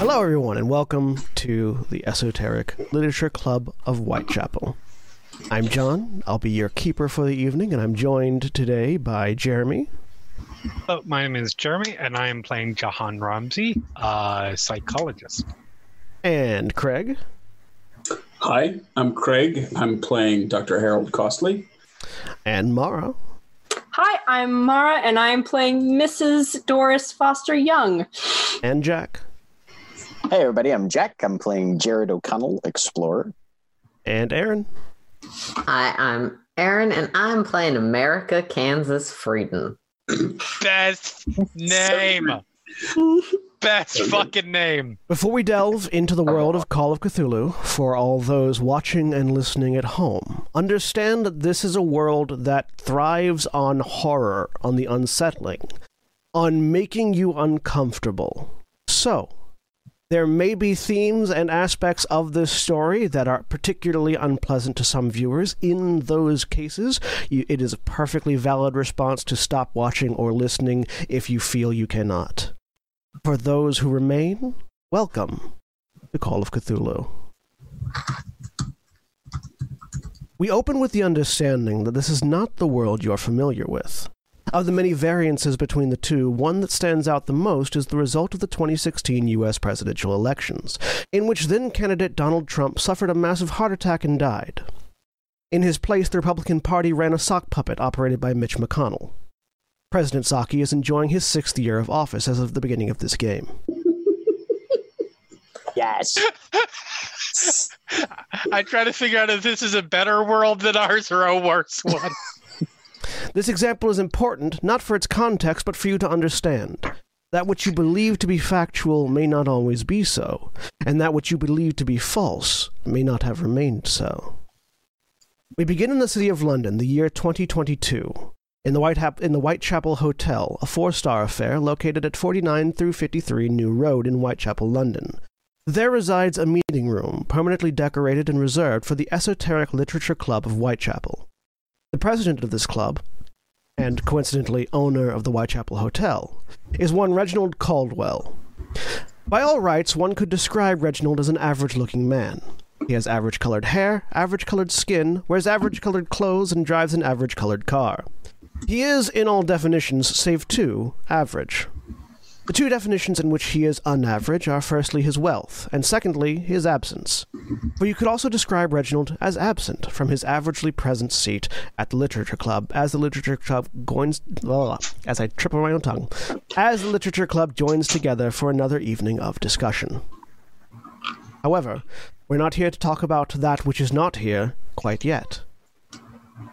Hello, everyone, and welcome to the Esoteric Literature Club of Whitechapel. I'm John. I'll be your keeper for the evening, and I'm joined today by Jeremy. Oh, my name is Jeremy, and I am playing Jahan Ramzi, a psychologist. And Craig. Hi, I'm Craig. I'm playing Dr. Harold Costley. And Mara. Hi, I'm Mara, and I'm playing Mrs. Doris Foster Young. And Jack. Hey, everybody, I'm Jack. I'm playing Jared O'Connell, Explorer. And Erin. Hi, I'm Erin, and I'm playing America, Kansas, Freedom. Best name. Best fucking name. Before we delve into the world of Call of Cthulhu, for all those watching and listening at home, understand that this is a world that thrives on horror, on the unsettling, on making you uncomfortable. So, there may be themes and aspects of this story that are particularly unpleasant to some viewers. In those cases, you, it is a perfectly valid response to stop watching or listening if you feel you cannot. For those who remain, welcome to Call of Cthulhu. We open with the understanding that this is not the world you're familiar with. Of the many variances between the two, one that stands out the most is the result of the 2016 U.S. presidential elections, in which then candidate Donald Trump suffered a massive heart attack and died. In his place, the Republican Party ran a sock puppet operated by Mitch McConnell. President Psaki is enjoying his sixth year of office as of the beginning of this game. Yes. I try to figure out if this is a better world than ours or a worse one. This example is important not for its context, but for you to understand. That which you believe to be factual may not always be so, and that which you believe to be false may not have remained so. We begin in the city of London, the year 2022, in the, White in the Whitechapel Hotel, a four star affair located at 49 through 53 New Road in Whitechapel, London. There resides a meeting room, permanently decorated and reserved for the Esoteric Literature Club of Whitechapel. The president of this club, and coincidentally owner of the Whitechapel Hotel, is one Reginald Caldwell. By all rights, one could describe Reginald as an average looking man. He has average colored hair, average colored skin, wears average colored clothes, and drives an average colored car. He is, in all definitions, save two, average. The two definitions in which he is unaverage are firstly his wealth, and secondly his absence. For you could also describe Reginald as absent from his averagely present seat at the Literature Club, as the Literature Club joins. Blah, as I trip on my own tongue, as the Literature Club joins together for another evening of discussion. However, we're not here to talk about that which is not here quite yet.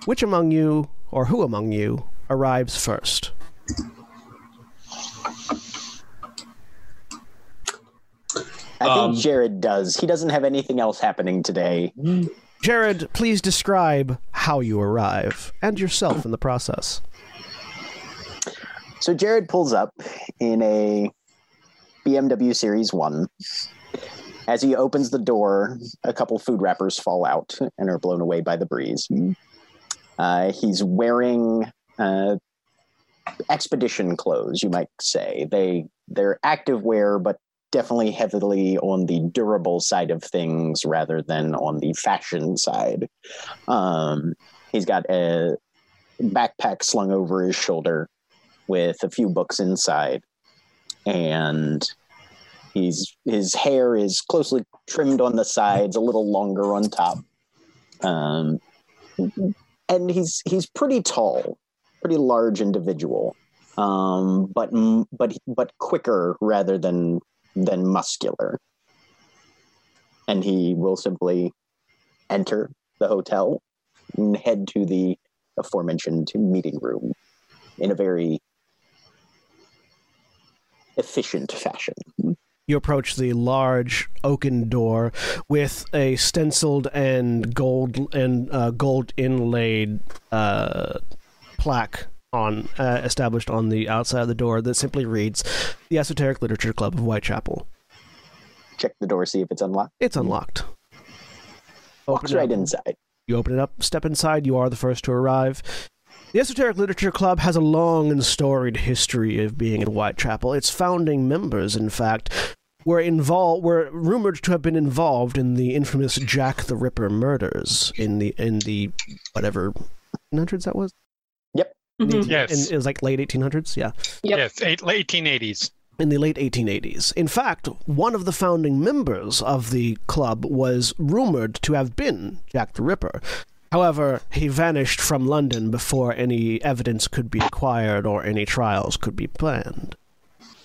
Which among you, or who among you, arrives first? I um, think Jared does. He doesn't have anything else happening today. Jared, please describe how you arrive and yourself in the process. So Jared pulls up in a BMW Series 1. As he opens the door, a couple food wrappers fall out and are blown away by the breeze. Uh, he's wearing uh, expedition clothes, you might say. They they're active wear, but definitely heavily on the durable side of things rather than on the fashion side. Um, he's got a backpack slung over his shoulder with a few books inside, and he's his hair is closely trimmed on the sides, a little longer on top. Um, and he's he's pretty tall, pretty large individual, um, but but but quicker rather than than muscular. And he will simply enter the hotel and head to the aforementioned meeting room in a very efficient fashion. You approach the large oaken door with a stenciled and gold and uh, gold inlaid uh, plaque on uh, established on the outside of the door that simply reads the Esoteric Literature Club of Whitechapel. Check the door, see if it's unlocked. It's unlocked. Walks Open right inside. You open it up, step inside, you are the first to arrive. The Esoteric Literature Club has a long and storied history of being in Whitechapel. Its founding members, in fact, were involved were rumored to have been involved in the infamous Jack the Ripper murders in the in the whatever 1800s that was. Mhm. Yes. In, it was like late 1800s, yeah. Yep. Yes, eight, late 1880s. in the late 1880s. In fact, one of the founding members of the club was rumored to have been Jack the Ripper. However, he vanished from London before any evidence could be acquired or any trials could be planned.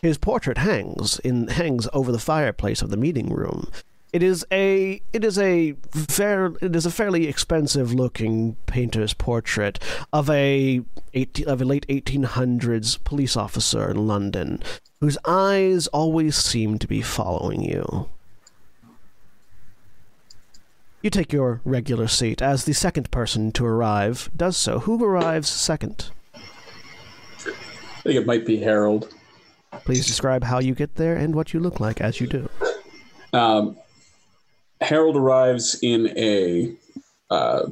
His portrait hangs in hangs over the fireplace of the meeting room. It is a it is a fair it is a fairly expensive looking painter's portrait of a 18, of a late 1800s police officer in London whose eyes always seem to be following you. You take your regular seat as the second person to arrive does so. Who arrives second? I think it might be Harold. Please describe how you get there and what you look like as you do. Um, Harold arrives in a uh,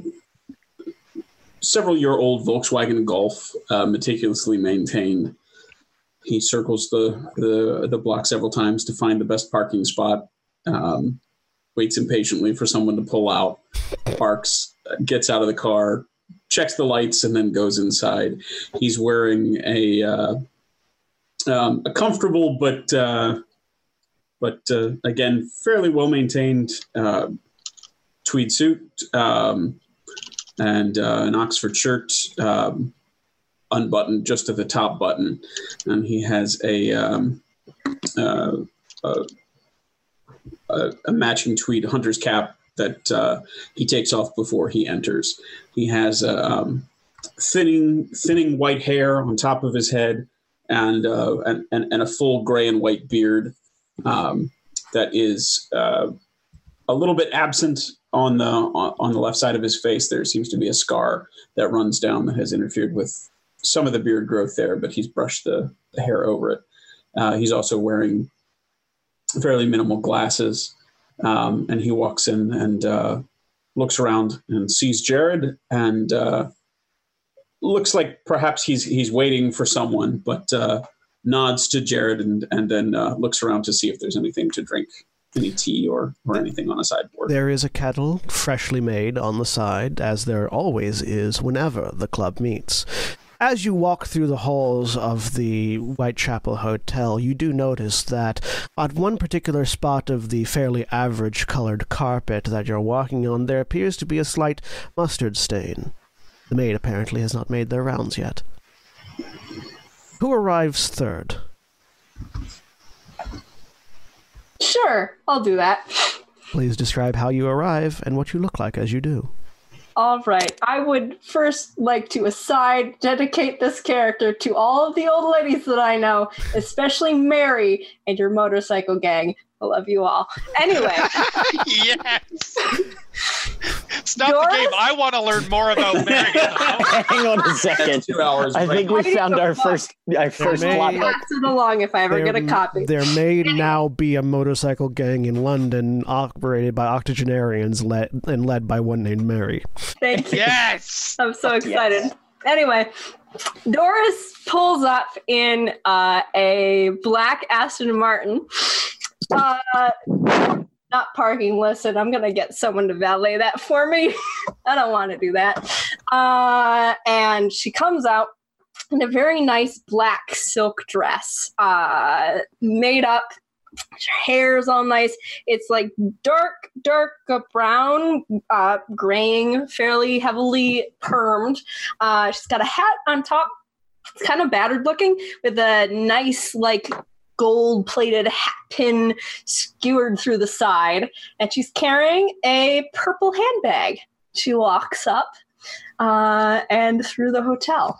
several year old Volkswagen Golf, uh, meticulously maintained. He circles the, the, the block several times to find the best parking spot, um, waits impatiently for someone to pull out, parks, gets out of the car, checks the lights, and then goes inside. He's wearing a, uh, um, a comfortable but uh, but uh, again, fairly well maintained uh, tweed suit um, and uh, an Oxford shirt, um, unbuttoned just to the top button, and he has a um, uh, a, a, matching tweed hunter's cap that uh, he takes off before he enters. He has a um, thinning thinning white hair on top of his head. And, uh, and, and and a full gray and white beard um, that is uh, a little bit absent on the on, the left side of his face. There seems to be a scar that runs down that has interfered with some of the beard growth there, but he's brushed the, the hair over it. Uh, he's also wearing fairly minimal glasses, um, and he walks in and uh, looks around and sees Jared and uh, looks like perhaps he's he's waiting for someone, but uh, nods to Jared and and then uh, looks around to see if there's anything to drink, any tea or or anything on a sideboard. There is a kettle freshly made on the side, as there always is whenever the club meets. As you walk through the halls of the Whitechapel Hotel, you do notice that on one particular spot of the fairly average colored carpet that you're walking on, there appears to be a slight mustard stain. The maid apparently has not made their rounds yet. Who arrives third? Sure, I'll do that. Please describe how you arrive and what you look like as you do. All right. I would first like to aside dedicate this character to all of the old ladies that I know, especially Mary and your motorcycle gang. I love you all. Anyway, yes. Stop Doris? the game. I want to learn more about Mary. Hang on a second. Two hours. I think we found our look. first our first may- plot hook. pass it along if I ever get a There- copy. There may now be a motorcycle gang in London operated by octogenarians led, and led by one named Mary. Thank you. yes. I'm so excited. Anyway, Doris pulls up in uh, a black Aston Martin Uh, not parking. Listen, I'm gonna get someone to valet that for me. I don't want to do that. Uh, and she comes out in a very nice black silk dress, uh, made up. Her hair's all nice. It's like dark, dark brown, uh, graying, fairly heavily permed. Uh, she's got a hat on top. It's kind of battered looking with a nice, like, gold plated hat pin skewered through the side. And she's carrying a purple handbag. She walks up uh, and through the hotel.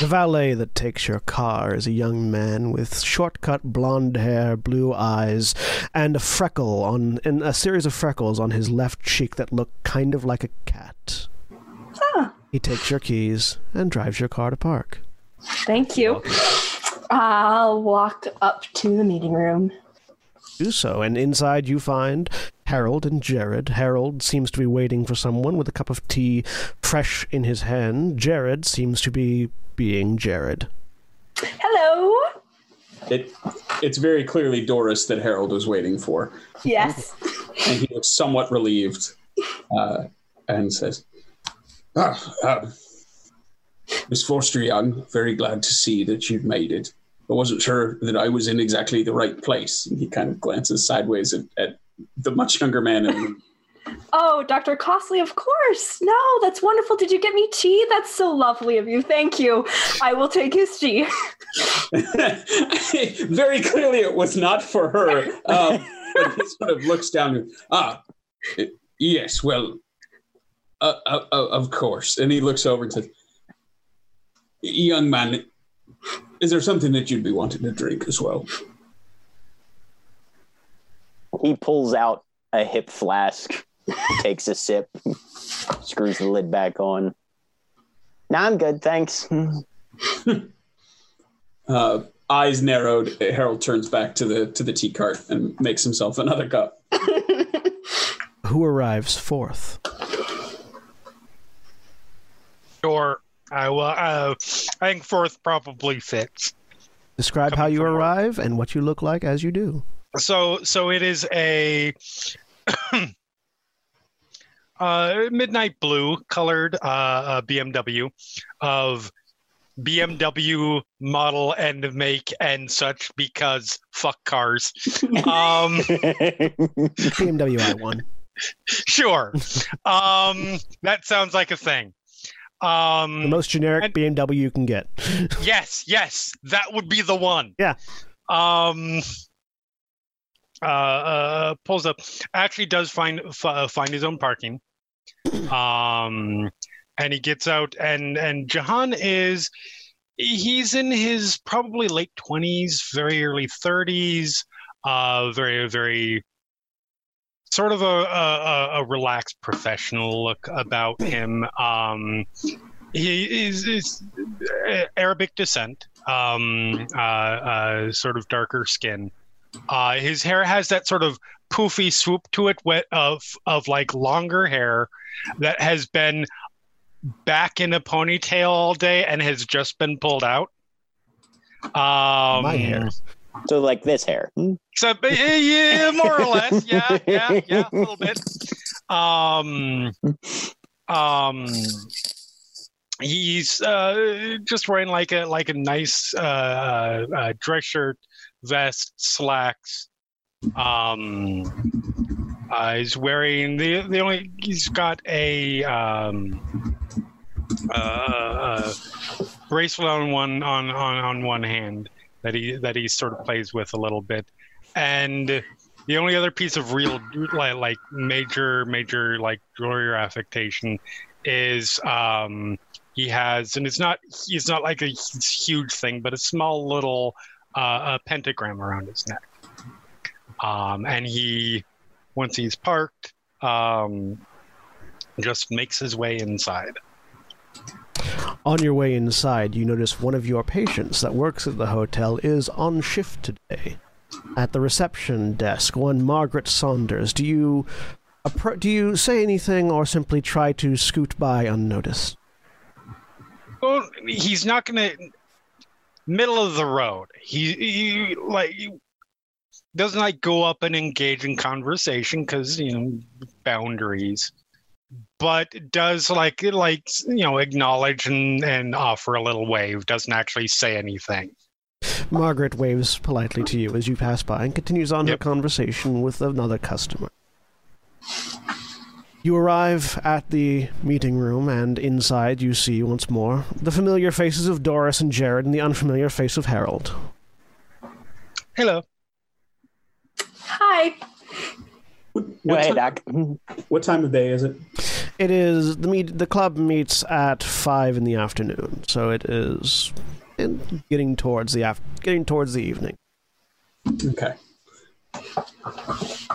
The valet that takes your car is a young man with short-cut blonde hair, blue eyes, and a freckle on and a series of freckles on his left cheek that look kind of like a cat. Ah, He takes your keys and drives your car to park. thank you. I'll walk up to the meeting room. Do so, and inside you find Harold and Jared. Harold seems to be waiting for someone with a cup of tea fresh in his hand. Jared seems to be being Jared. Hello. It, it's very clearly Doris that Harold was waiting for. Yes. and he looks somewhat relieved uh, and says, ah, um, Miss Foster Young, very glad to see that you've made it. I wasn't sure that I was in exactly the right place. And he kind of glances sideways at, at the much younger man. And Oh, Dr. Costley, of course. No, that's wonderful. Did you get me tea? That's so lovely of you. Thank you. I will take his tea. very clearly, it was not for her. Um, but he sort of looks down ah, yes, well, uh, uh, uh, of course. And he looks over and says, Young man, is there something that you'd be wanting to drink as well? He pulls out a hip flask, takes a sip, screws the lid back on. Nah, I'm good, thanks. Uh, eyes narrowed, Harold turns back to the to the tea cart and makes himself another cup. Who arrives fourth? Sure. I will. Uh, I think fourth probably fits. Describe how you from north. arrive and what you look like as you do. So, so it is a uh, midnight blue colored uh, uh, BMW of BMW model and make and such because fuck cars. Um, BMW i1. sure. Um, that sounds like a thing. Um, The most generic And- BMW you can get. Yes, yes, that would be the one. Yeah. Um. Uh, uh pulls up. Actually, does find f- uh, find his own parking. Um, and he gets out, and and Jahan is he's in his probably late twenties, very early thirties. Uh, very very sort of a, a a- relaxed professional look about him. Um, he is, is uh, Arabic descent, um, uh, uh, sort of darker skin. Uh, his hair has that sort of poofy swoop to it, of of like longer hair that has been back in a ponytail all day and has just been pulled out. Um, My hair. So, like this hair. Hmm? so yeah, more or less. Yeah, yeah, yeah, a little bit. Um, um, he's uh, just wearing like a like a nice uh, uh, uh, dress shirt, vest, slacks. Um, uh, he's wearing the the only he's got a um, uh, uh, bracelet on one on, on on one hand that he that he sort of plays with a little bit, and the only other piece of real like, like major major like jewelry affectation is um he has and it's not he's not like a huge thing but a small little uh, a pentagram around his neck. Um and he once he's parked um just makes his way inside On your way inside, you notice one of your patients that works at the hotel is on shift today. At the reception desk, one Margaret Saunders. Do you do you say anything or simply try to scoot by unnoticed? well he's not gonna middle of the road he, he like doesn't like go up and engage in conversation because you know boundaries, but does like like you know acknowledge and and offer a little wave. Doesn't actually say anything. Margaret waves politely to you as you pass by and continues on her conversation with another customer. You arrive at the meeting room, and inside you see once more the familiar faces of Doris and Jared and the unfamiliar face of Harold. Hello. Hi. What, Go ahead, ti- Doc. what time of day is it? It is the meet. The club meets at five in the afternoon, so it is getting towards the af- getting towards the evening. Okay.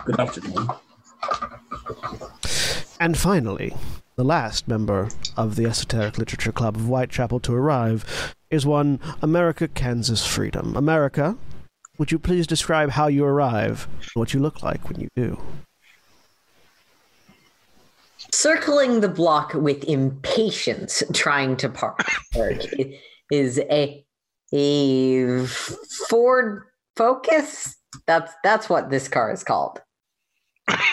Good afternoon. And finally, the last member of the Esoteric Literature Club of Whitechapel to arrive is one America Kansas Freedom. America, would you please describe how you arrive and what you look like when you do? Circling the block with impatience, trying to park is a a Ford Focus. That's that's what this car is called.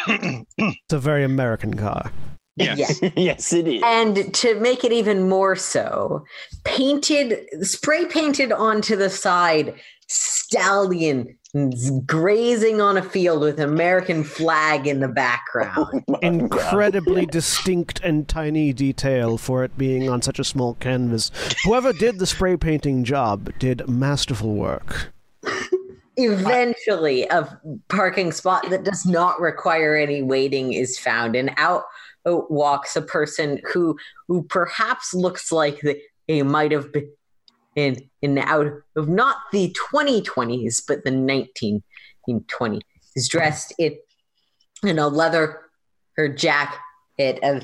It's a very American car. yes. yes, it is. And to make it even more so, painted, spray painted onto the side, stallion grazing on a field with an American flag in the background. Oh. Incredibly distinct and tiny detail for it being on such a small canvas. Whoever did the spray painting job did masterful work. Eventually, a parking spot that does not require any waiting is found, and out walks a person who, who perhaps looks like they, they might have been in, in out of not the 2020s, but the 1920s. Is dressed in in a leather her jacket, a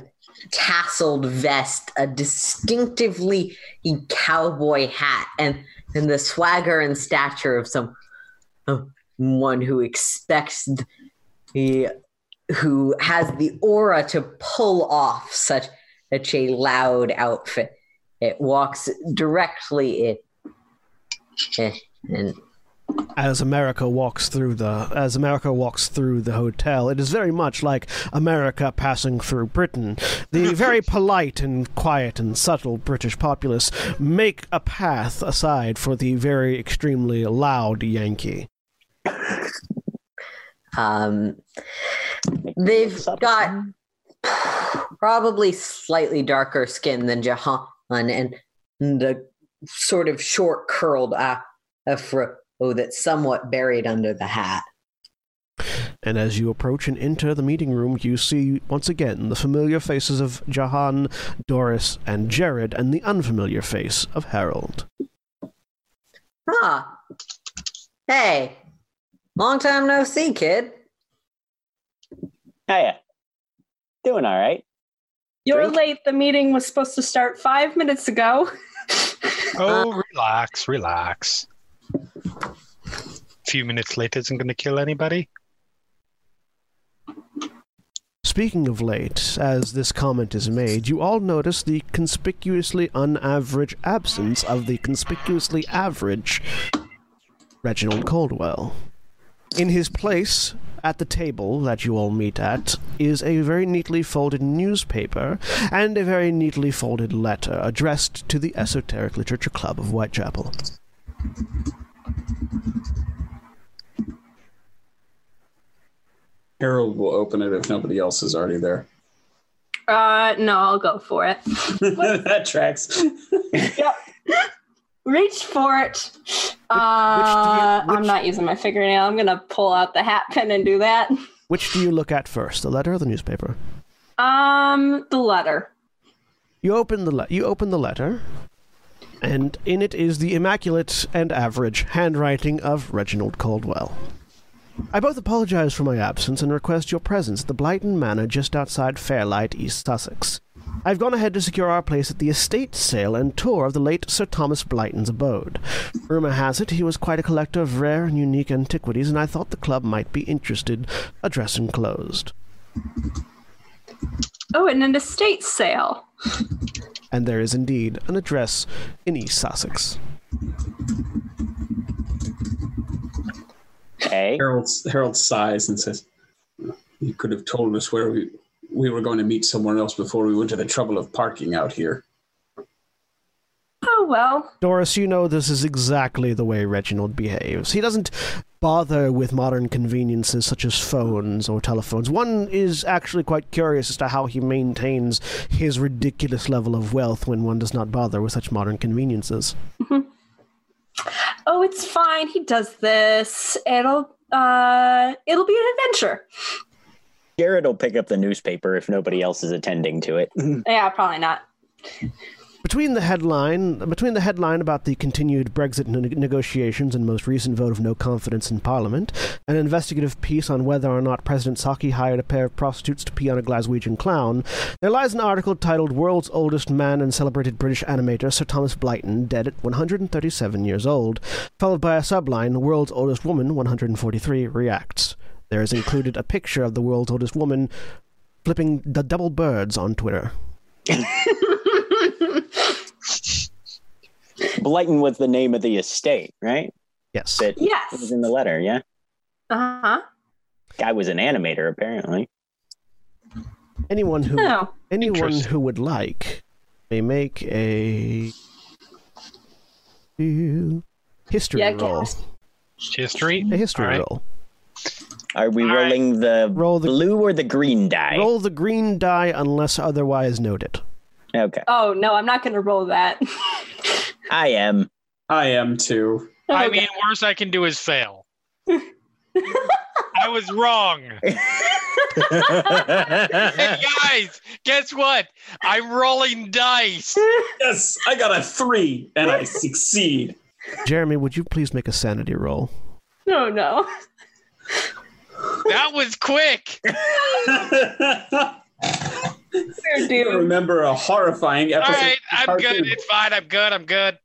tasseled vest, a distinctively cowboy hat, and and the swagger and stature of some of one who expects the who has the aura to pull off such such a loud outfit. It walks directly in, eh, and as America walks through the as America walks through the hotel, it is very much like America passing through Britain. The very polite and quiet and subtle British populace make a path aside for the very extremely loud Yankee. um, they've got probably slightly darker skin than Jahan and the sort of short curled afro that's somewhat buried under the hat. And as you approach and enter the meeting room, you see once again the familiar faces of Jahan, Doris, and Jared, and the unfamiliar face of Harold. Ah, hey, long time no see, kid. Hiya. Doing all right. You're Drink? late. The meeting was supposed to start five minutes ago. Oh, relax, relax. A few minutes late isn't going to kill anybody. Speaking of late, as this comment is made, you all notice the conspicuously unaverage absence of the conspicuously average Reginald Caldwell. In his place at the table that you all meet at is a very neatly folded newspaper and a very neatly folded letter addressed to the Esoteric Literature Club of Whitechapel. Harold will open it if nobody else is already there. Uh, no, I'll go for it. that tracks. Yep. Reach for it. Uh, which- I'm not using my fingernail. I'm gonna pull out the hat pin and do that. Which do you look at first, the letter or the newspaper? Um, the letter. You open the le- you open the letter, and in it is the immaculate and average handwriting of Reginald Caldwell. I both apologize for my absence and request your presence at the Blyton Manor just outside Fairlight, East Sussex. I've gone ahead to secure our place at the estate sale and tour of the late Sir Thomas Blyton's abode. Rumor has it he was quite a collector of rare and unique antiquities, and I thought the club might be interested. Address enclosed. Oh, and an estate sale. And there is indeed an address in East Sussex. Hey. Harold Harold sighs and says, "You could have told us where we we were going to meet somewhere else before we went to the trouble of parking out here." Oh well. Doris, you know this is exactly the way Reginald behaves. He doesn't bother with modern conveniences such as phones or telephones. One is actually quite curious as to how he maintains his ridiculous level of wealth when one does not bother with such modern conveniences. Oh, it's fine. He does this. It'll uh it'll be an adventure. Jared will pick up the newspaper if nobody else is attending to it. Mm-hmm. Yeah, probably not. Between the headline, between the headline about the continued Brexit ne- negotiations and most recent vote of no confidence in Parliament, an investigative piece on whether or not President Saki hired a pair of prostitutes to pee on a Glaswegian clown, there lies an article titled "World's Oldest Man and Celebrated British Animator Sir Thomas Blyton Dead at 137 Years Old," followed by a subline "World's Oldest Woman 143 Reacts." There is included a picture of the world's oldest woman flipping the double birds on Twitter. Blyton was the name of the estate, right? Yes. That was in the letter, yeah? Uh-huh. Guy was an animator, apparently. Anyone who No. anyone who would like may make a history Yeah, roll. History. A history All right. roll. Are we All right. rolling the Roll the blue or the green die? roll the green die unless otherwise noted. Okay. Oh no, I'm not gonna roll that. I am. I am too. I Okay. mean, worst I can do is fail. I was wrong. Hey guys, guess what? I'm rolling dice. Yes, I got a three and I succeed. Jeremy, would you please make a sanity roll? Oh, no, no. That was quick. I dude. remember a horrifying All episode. right, of I'm good. It's fine. I'm good. I'm good.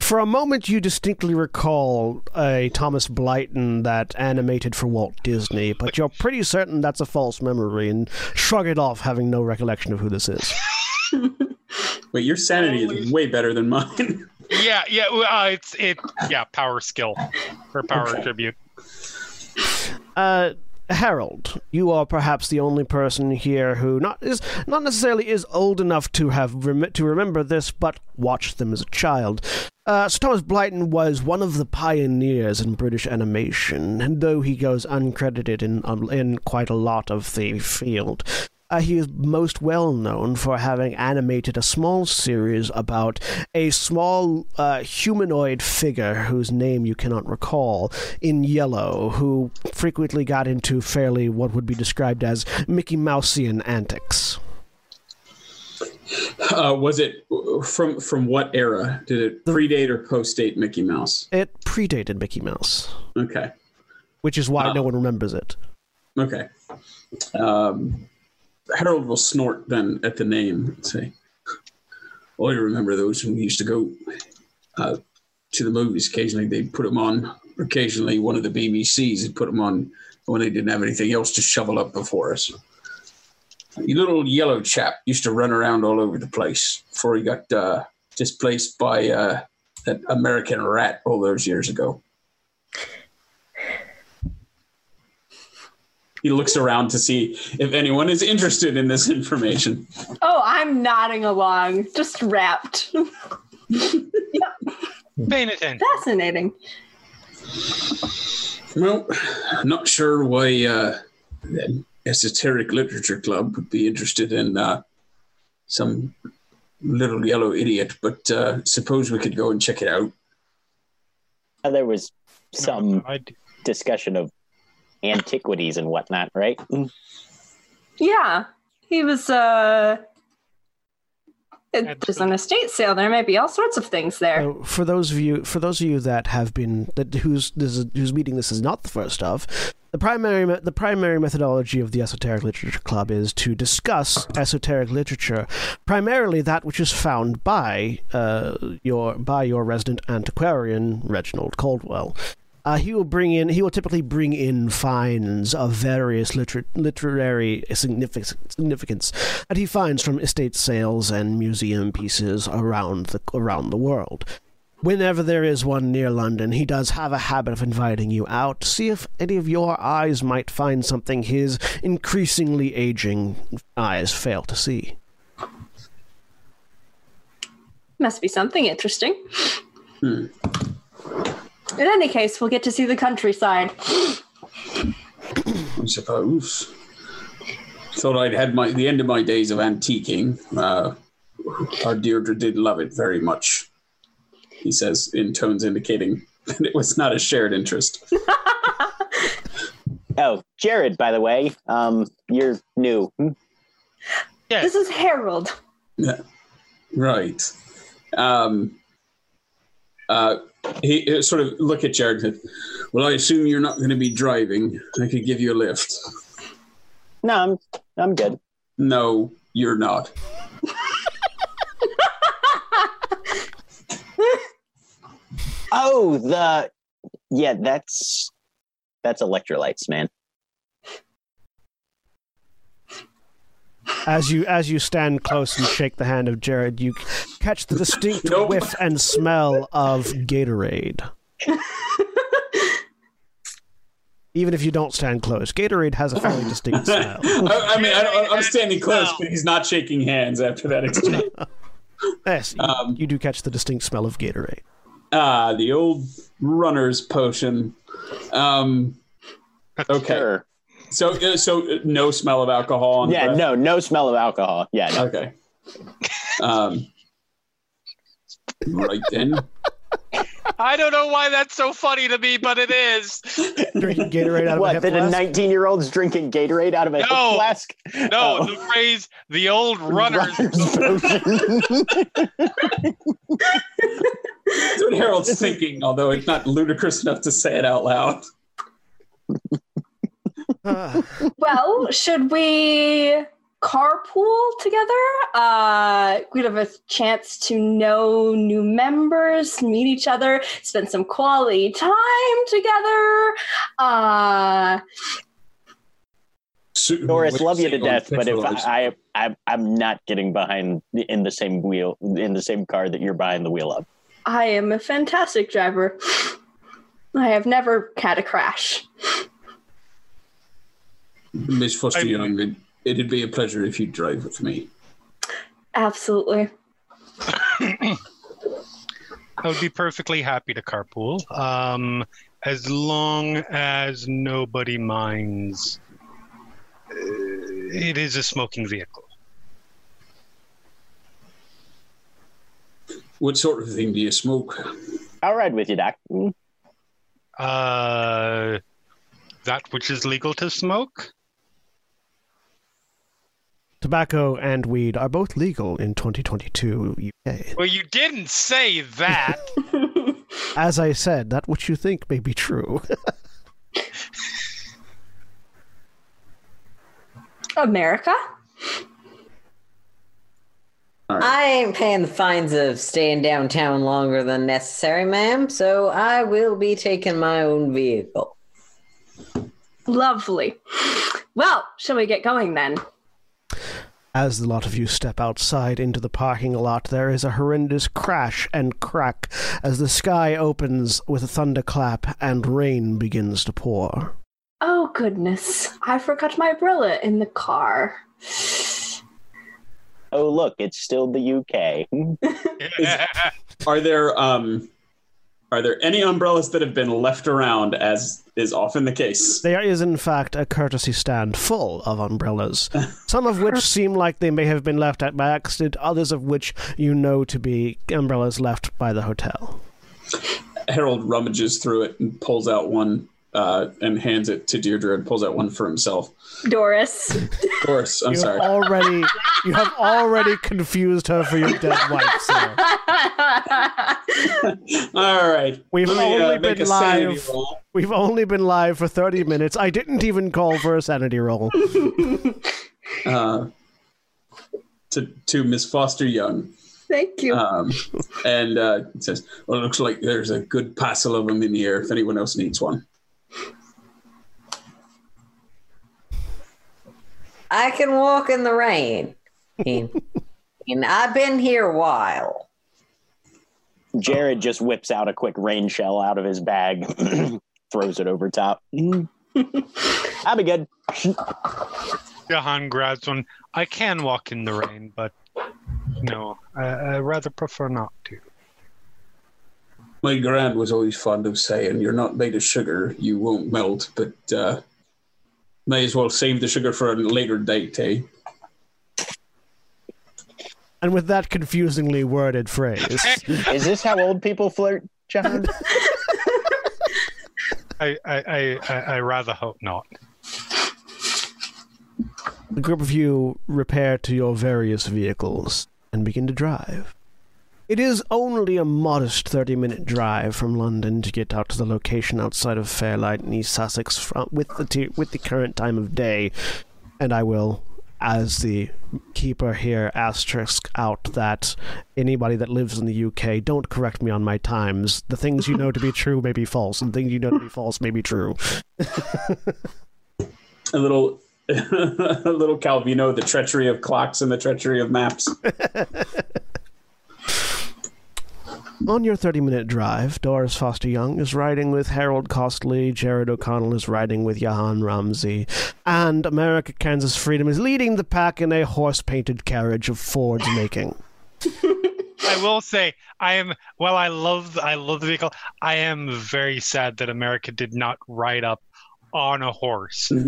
For a moment, you distinctly recall a Thomas Blyton that animated for Walt Disney, but you're pretty certain that's a false memory and shrug it off, having no recollection of who this is. Wait, your sanity is way better than mine. Yeah, yeah. Uh, it's it. Yeah, power skill or power Okay. attribute. Uh, Harold, you are perhaps the only person here who not is not necessarily is old enough to have rem- to remember this, but watched them as a child. Uh, Sir Thomas Blyton was one of the pioneers in British animation, and though he goes uncredited in um, in quite a lot of the field. Uh, he is most well known for having animated a small series about a small uh, humanoid figure whose name you cannot recall in yellow, who frequently got into fairly what would be described as Mickey Mouseian antics. Uh, was it from from what era? Did it predate or postdate Mickey Mouse? It predated Mickey Mouse, Okay, which is why Ah. no one remembers it. okay. Um, Harold will snort then at the name and say, "Oh, I remember those when we used to go uh, to the movies. Occasionally, they'd put them on. Occasionally, one of the BBCs would put them on when they didn't have anything else to shovel up before us." You little yellow chap used to run around all over the place before he got uh, displaced by uh, that American rat all those years ago. He looks around to see if anyone is interested in this information. Oh, I'm nodding along, just wrapped. Paying attention. Fascinating. Well, not sure why uh, the Esoteric Literature Club would be interested in uh, some little yellow idiot, but uh, suppose we could go and check it out. Uh, there was some No, discussion of antiquities and whatnot, right? Yeah, he was. uh That's There's an estate sale. There might be all sorts of things there. So for those of you, for those of you that have been that whose this is, whose meeting this is not the first of, the primary the primary methodology of the Esoteric Literature Club is to discuss esoteric literature, primarily that which is found by uh, your by your resident antiquarian Reginald Caldwell. Uh, he will bring in. He will typically bring in finds of various liter- literary significance that he finds from estate sales and museum pieces around the around the world. Whenever there is one near London, he does have a habit of inviting you out to see if any of your eyes might find something his increasingly aging eyes fail to see. Must be something interesting. Hmm. In any case, we'll get to see the countryside. I suppose. Thought I'd had my the end of my days of antiquing. Uh, our Deirdre did love it very much. He says in tones indicating that it was not a shared interest. Oh, Jared, by the way, um, you're new. Hmm? Yes. This is Harold. Yeah. Right. Um, uh, he sort of look at Jared. and said, Well, I assume you're not going to be driving. I could give you a lift. No, I'm I'm good. No, you're not. Oh, the yeah, that's that's electrolytes, man. As you as you stand close and shake the hand of Jared, you catch the distinct Nope. whiff and smell of Gatorade. Even if you don't stand close, Gatorade has a fairly distinct smell. I, I mean, I, I'm standing close, but he's not shaking hands after that exchange. Yes, you, Um, you do catch the distinct smell of Gatorade. Ah, the old runner's potion. Um, okay, Sure. So uh, so uh, no smell of alcohol. On Yeah, breath? no, no smell of alcohol. Yeah, no. Okay. Um, right then. I don't know why that's so funny to me, but it is. Drinking Gatorade out of a What? That a 19 year old's drinking Gatorade out of a hip No. flask? No, Oh. the phrase "the old runners." Runner's potion. That's what Harold's thinking, although it's not ludicrous enough to say it out loud. Well, should we carpool together? Uh, we'd have a chance to know new members, meet each other, spend some quality time together. Uh, Doris, love you to death, but if petrolized. I, I, I'm not getting behind in the same wheel, in the same car that you're behind the wheel of. I am a fantastic driver. I have never had a crash. Miss Foster I'm- Young, it, it'd be a pleasure if you'd drive with me. Absolutely. I would be perfectly happy to carpool, um, as long as nobody minds. Uh, it is a smoking vehicle. What sort of thing do you smoke? I'll ride with you, Doc. Uh, that which is legal to smoke. Tobacco and weed are both legal in 2022 UK. Well, you didn't say that. As I said, that which you think may be true. America? I ain't paying the fines of staying downtown longer than necessary, ma'am, so I will be taking my own vehicle. Lovely. Well, shall we get going then? As the lot of you step outside into the parking lot, there is a horrendous crash and crack as the sky opens with a thunderclap and rain begins to pour. Oh, goodness. I forgot my umbrella in the car. Oh, look, it's still the UK. Are there um are there any umbrellas that have been left around as is often the case? There is, in fact, a courtesy stand full of umbrellas, some of which seem like they may have been left at by accident, others of which you know to be umbrellas left by the hotel. Harold rummages through it and pulls out one uh, and hands it to Deirdre and pulls out one for himself. Doris. Of course, I'm you sorry. already you have already confused her for your dead wife, sir. All right. We've Let me, uh, only make been live. We've only been live for 30 minutes. I didn't even call for a sanity roll. Uh, to to Miss Foster Young. Thank you. Um, and uh, it says, "Well, it looks like there's a good passel of them in here. If anyone else needs one." I can walk in the rain. And, and I've been here a while. Jared just whips out a quick rain shell out of his bag, throws it over top. I'll be good. Jahan grabs one. I can walk in the rain, but no, I, I rather prefer not to. My grand was always fond of saying, "You're not made of sugar; you won't melt." But uh, may as well save the sugar for a later date, eh? And with that confusingly worded phrase, Is this how old people flirt, John? I, I, I, I, I rather hope not. the group of you repair to your various vehicles and begin to drive. It is only a modest 30 minute drive from London to get out to the location outside of Fairlight in East Sussex from, with, the t- with the current time of day. And I will, as the keeper here, asterisk out that anybody that lives in the UK, don't correct me on my times. The things you know to be true may be false, and things you know to be false may be true. A little, a little Calvino, the treachery of clocks and the treachery of maps. On your 30 minute drive, Doris Foster Young is riding with Harold Costley, Jared O'Connell is riding with Jahan Ramzi, and America Kansas Freedom is leading the pack in a horse painted carriage of Ford's making. I will say, I am. Well, I love, I love the vehicle. I am very sad that America did not ride up on a horse.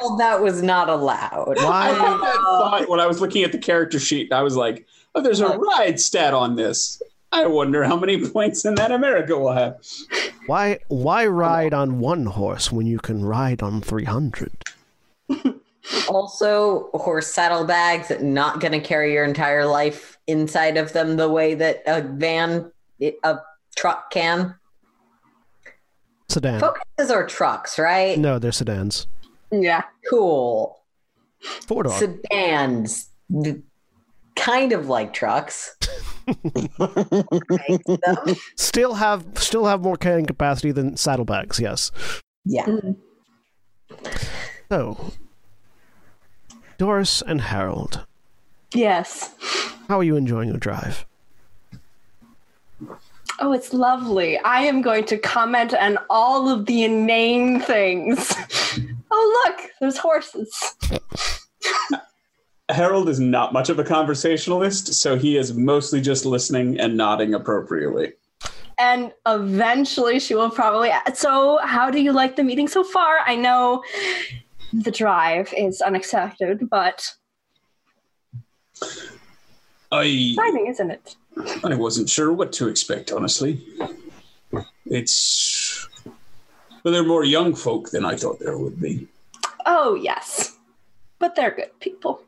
Well, that was not allowed. I Why? had that thought when I was looking at the character sheet. I was like, "Oh, there's a ride stat on this. I wonder how many points in that America will have." Why? Why ride on one horse when you can ride on 300? Also, horse saddlebags that not going to carry your entire life inside of them the way that a van, a truck can. Sedan. Focuses are trucks, right? No, they're sedans. Yeah. Cool. Four door. Sedans, th- kind of like trucks. Make them. Still have still have more carrying capacity than saddlebags. Yes. Yeah. Mm-hmm. So, Doris and Harold, Yes. how are you enjoying your drive? Oh, it's lovely. I am going to comment on all of the inane things. oh, look, there's horses. Harold is not much of a conversationalist, so he is mostly just listening and nodding appropriately. And eventually she will probably. So, how do you like the meeting so far? I know the drive is unexpected, but I exciting, isn't it? I wasn't sure what to expect, honestly. It's well, there are more young folk than I thought there would be. Oh, yes. But they're good people.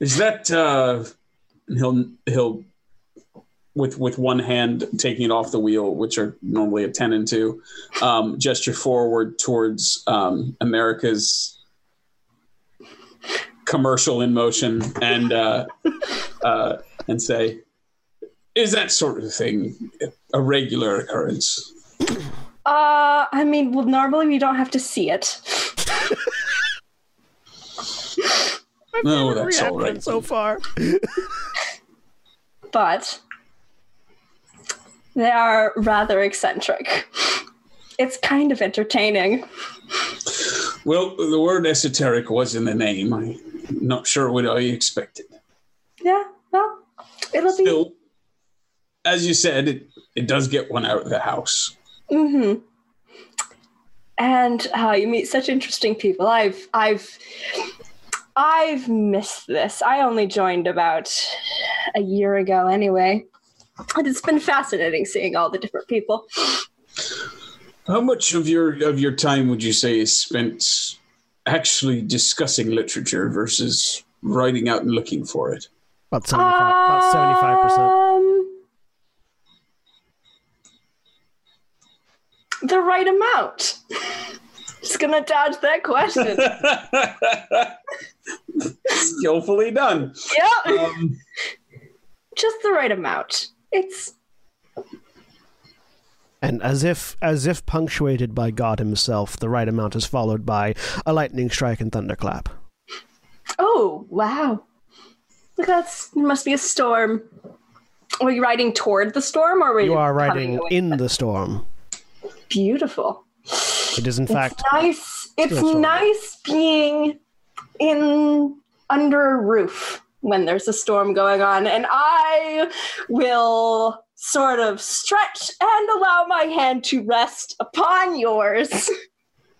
Is that uh, he'll he'll with with one hand taking it off the wheel, which are normally a ten and two, um, gesture forward towards um, America's commercial in motion and uh, uh, and say, "Is that sort of thing a regular occurrence?" Uh, I mean, well, normally we don't have to see it. No, that's all Reaction right. so far. but they are rather eccentric. It's kind of entertaining. Well, the word esoteric was in the name. I'm not sure what I expected. Yeah, well, it'll be. Still, as you said, it, it does get one out of the house. Mm-hmm. And uh, you meet such interesting people. I've, I've, I've missed this. I only joined about a year ago, anyway. And it's been fascinating seeing all the different people. How much of your of your time would you say is spent actually discussing literature versus writing out and looking for it? About 75, about 75%. Um, the right amount. Just gonna dodge that question. Skillfully done. yep, Um, just the right amount. It's And as if as if punctuated by God himself, the right amount is followed by a lightning strike and thunderclap. oh wow. Look that's there must be a storm. Were you riding toward the storm, or were you? You are riding away? in the storm. Beautiful. It is, in fact, it's nice. It's nice being in under a roof when there's a storm going on, and I will sort of stretch and allow my hand to rest upon yours,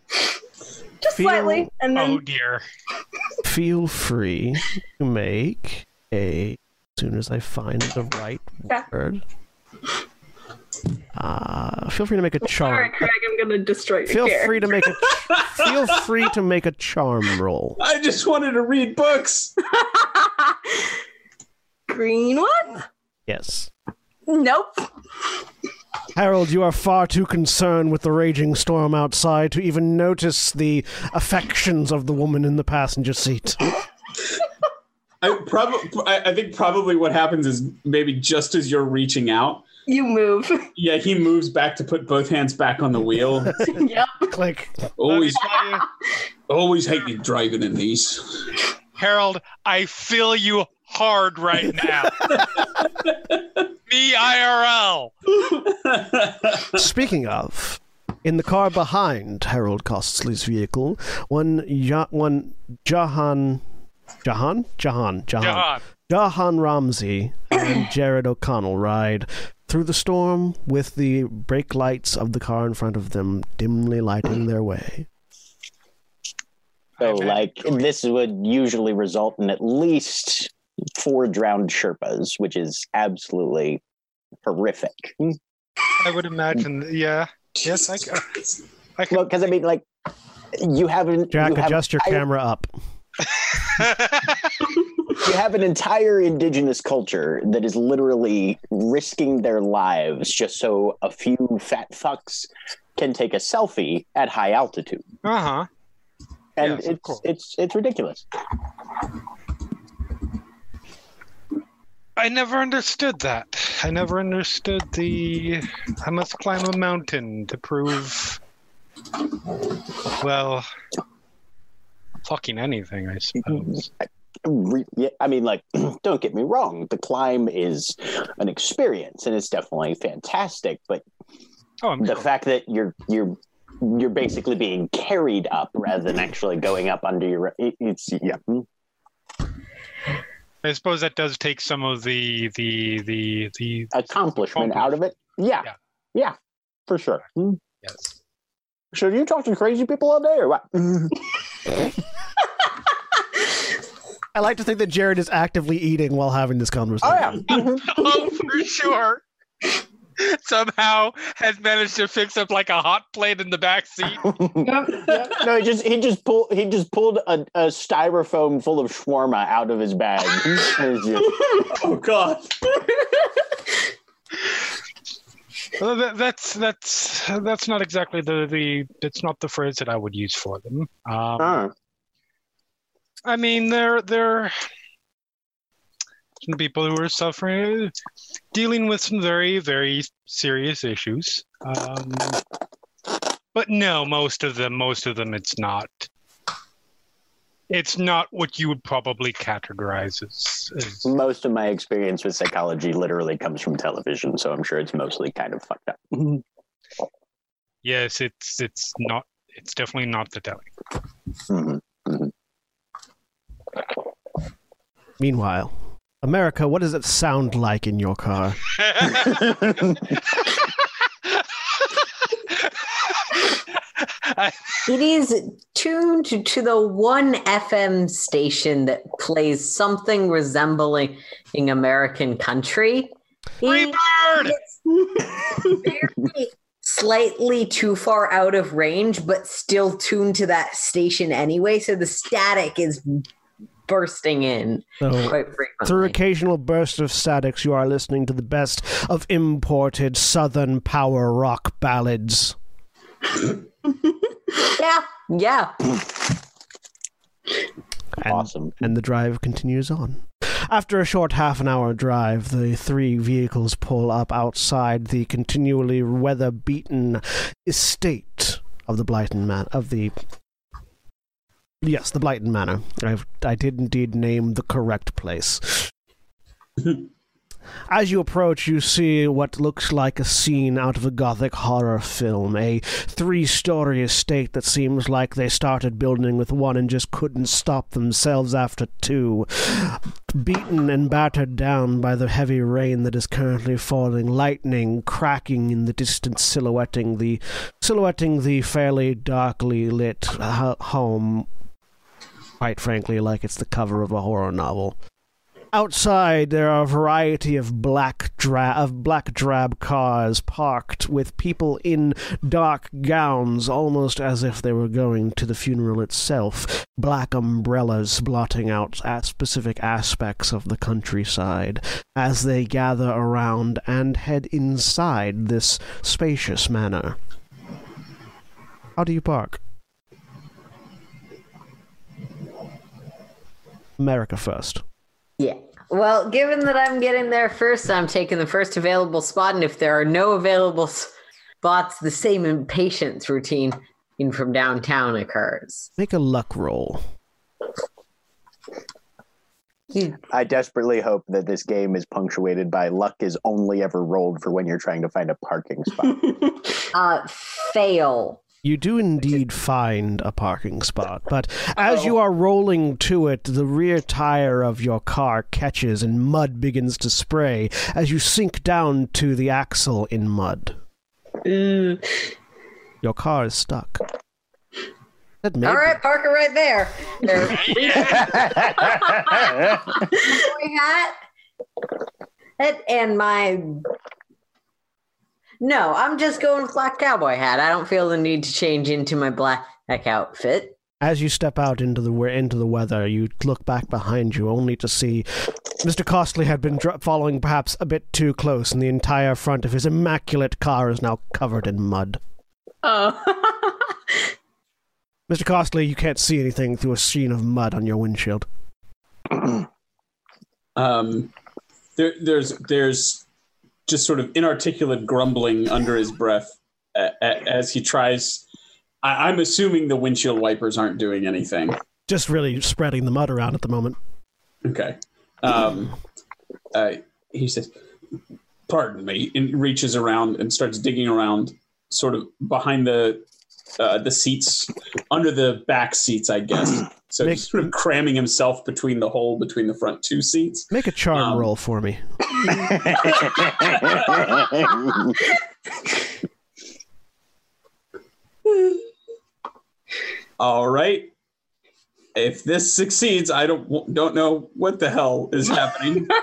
just Feel- slightly, and then Oh dear. feel free to make a. As soon as I find the right Yeah. word. Uh, feel free to make a Sorry, charm. Craig, I'm gonna destroy your Feel character. free to make a. feel free to make a charm roll. I just wanted to read books. Green one? Yes. Nope. Harold, you are far too concerned with the raging storm outside to even notice the affections of the woman in the passenger seat. I probably, I, I think probably what happens is maybe just as you're reaching out, You move. yeah, he moves back to put both hands back on the wheel. yep. Click. always, Let me tell you, always hate you driving in these. Harold, I feel you hard right now. Me IRL. Speaking of, in the car behind Harold Costley's vehicle, one ja- one Jahan Jahan Jahan Jahan John. Jahan Ramzi and Jared O'Connell ride through the storm with the brake lights of the car in front of them dimly lighting their way. So, like, this would usually result in at least four drowned Sherpas, which is absolutely horrific. I would imagine. Yeah. Yes, I, c- I Well, can. because I mean, like, you haven't. Jack, you have, adjust your I- camera up. you have an entire indigenous culture that is literally risking their lives just so a few fat fucks can take a selfie at high altitude, uh huh. and Yes, it's it's it's ridiculous. I never understood that. I never understood the. I must climb a mountain to prove. Well, fucking anything, I suppose. I mean, like, don't get me wrong, the climb is an experience and it's definitely fantastic, but Oh, the sure. fact that you're you're you're basically being carried up rather than actually going up under your it's yeah I suppose that does take some of the the the the. accomplishment out of it yeah Yeah. yeah, for sure Hmm. Yes. so you talk to crazy people all day or what I like to think that Jared is actively eating while having this conversation. oh yeah oh, for sure. Somehow has managed to fix up like a hot plate in the back seat. no he just he just pulled he just pulled a, a styrofoam full of shawarma out of his bag just- oh God! Well, that, that's that's that's not exactly the the that's not the phrase that I would use for them. Um, uh, I mean, they're they're some people who are suffering, dealing with some very very serious issues. Um, but no, most of them, most of them, it's not. It's not what you would probably categorize as. as most of my experience with psychology literally comes from television so i'm sure it's mostly kind of fucked up yes, it's it's not. It's definitely not the telling. Mhm. Meanwhile, America, what does it sound like in your car? I- It is tuned to, to the one FM station that plays something resembling American country. Free bird! It's slightly too far out of range, but still tuned to that station anyway. So the static is bursting in So, quite frequently. through occasional bursts of statics, you are listening to the best of imported Southern power rock ballads. yeah, yeah. And, awesome and the drive continues on. After a short half an hour drive, the three vehicles pull up outside the continually weather beaten estate of the Blyton man of the Yes, the Blyton Manor. I I did indeed name the correct place. As you approach, you see what looks like a scene out of a gothic horror film. A three story estate that seems like they started building with one and just couldn't stop themselves after two. Beaten and battered down by the heavy rain that is currently falling, lightning cracking in the distance, silhouetting the silhouetting the fairly darkly lit uh, home. Quite frankly, like it's the cover of a horror novel. Outside, there are a variety of black dra- of black drab cars parked with people in dark gowns, almost as if they were going to the funeral itself. Black umbrellas blotting out at specific aspects of the countryside as they gather around and head inside this spacious manor. How do you park? America first. Yeah. Well, given that I'm getting there first, I'm taking the first available spot, and if there are no available spots, the same impatience routine in from downtown occurs. Make a luck roll. I desperately hope that this game is punctuated by luck is only ever rolled for when you're trying to find a parking spot. Uh, fail. You do indeed find a parking spot, but as you are rolling to it, the rear tire of your car catches and mud begins to spray as you sink down to the axle in mud. Mm. Your car is stuck. All right, may All be- right, Parker, right there. There. cowboy hat and, and my no i'm just going with black cowboy hat i don't feel the need to change into my black heck outfit As you step out into the into the weather, you look back behind you, only to see Mr. Costley had been dr- following perhaps a bit too close, and the entire front of his immaculate car is now covered in mud. Oh. Mr. Costley, you can't see anything through a sheen of mud on your windshield. Um, there, there's there's just sort of inarticulate grumbling under his breath as he tries. I, I'm assuming the windshield wipers aren't doing anything. Just really spreading the mud around at the moment. Okay. Um, uh, he says, "Pardon me," and reaches around and starts digging around, sort of behind the uh, the seats, under the back seats, I guess. So Make- just sort of cramming himself between the hole between the front two seats. Make a charm Um, roll for me. All right. If this succeeds, I don't don't know what the hell is happening.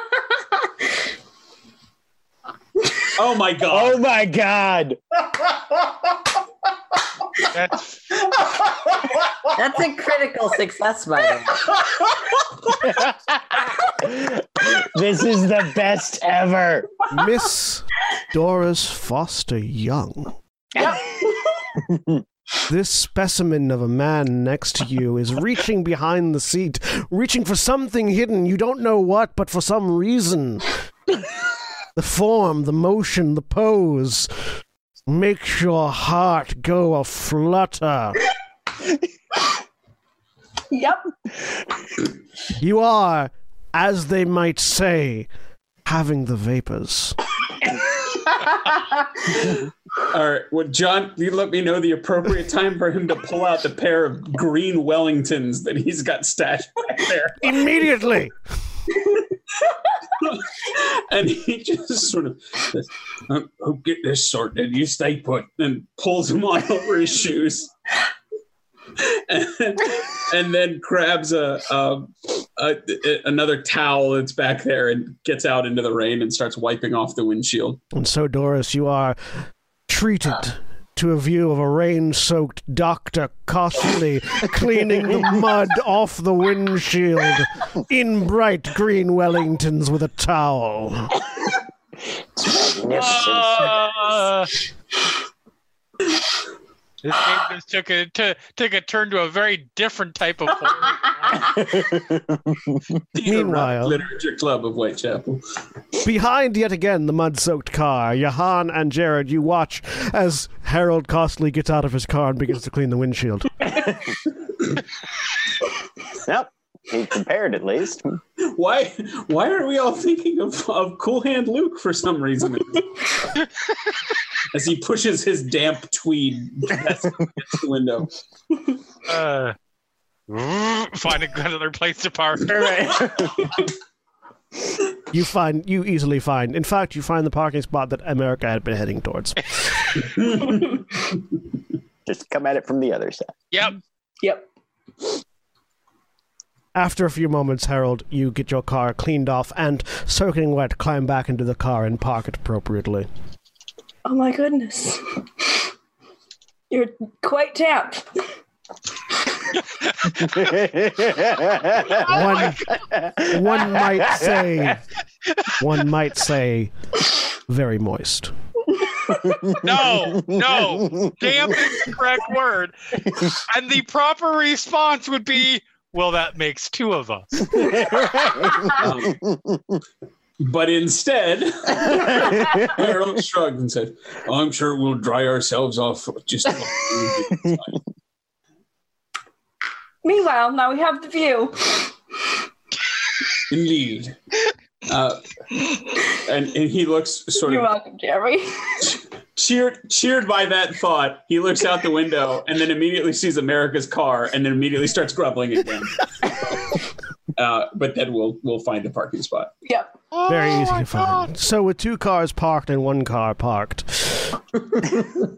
oh my god! oh my god! That's that's a critical success by the way this is the best ever. Miss Doris Foster Young. This specimen of a man next to you is reaching behind the seat, reaching for something hidden. You don't know what, but for some reason. the form, the motion, the pose makes your heart go a flutter. yep. You are, as they might say, having the vapors. All right, well, John, you let me know the appropriate time for him to pull out the pair of green Wellingtons that he's got stashed back there, Immediately! and he just sort of says, "I'll, I'll get this sorted. You stay put," and pulls them on over his shoes. And, and then grabs a, a, a another towel that's back there and gets out into the rain and starts wiping off the windshield. And so, Doris, you are treated to a view of a rain soaked Dr. Costley cleaning the mud off the windshield in bright green Wellingtons with a towel. Magnificent. Uh, this game just took a to, took a turn to a very different type of horror. Meanwhile- Literature Club of Whitechapel. Behind yet again the mud soaked car, Jahan and Jared, you watch as Harold Costley gets out of his car and begins to clean the windshield. Nope. He compared at least. Why? Why are we all thinking of, of Cool Hand Luke for some reason? As he pushes his damp tweed vest against the window. Uh, find another place to park. You find you easily find. In fact, you find the parking spot that America had been heading towards. Just come at it from the other side. Yep. Yep. After a few moments, Harold, you get your car cleaned off and, soaking wet, climb back into the car and park it appropriately. Oh my goodness. You're quite tapped. One, one might say, one might say, very moist. No, no. Damp is the correct word. And the proper response would be, well, that makes two of us. Um, but instead, Harold shrugged and said, I'm sure we'll dry ourselves off just Meanwhile, now we have the view. indeed. Uh, and, and he looks sort of You're welcome, Jeremy. cheered cheered by that thought. He looks out the window and then immediately sees America's car and then immediately starts grumbling again. Uh, but then we'll we'll find a parking spot. Yep. Very Oh easy my to find. So, with two cars parked and one car parked, the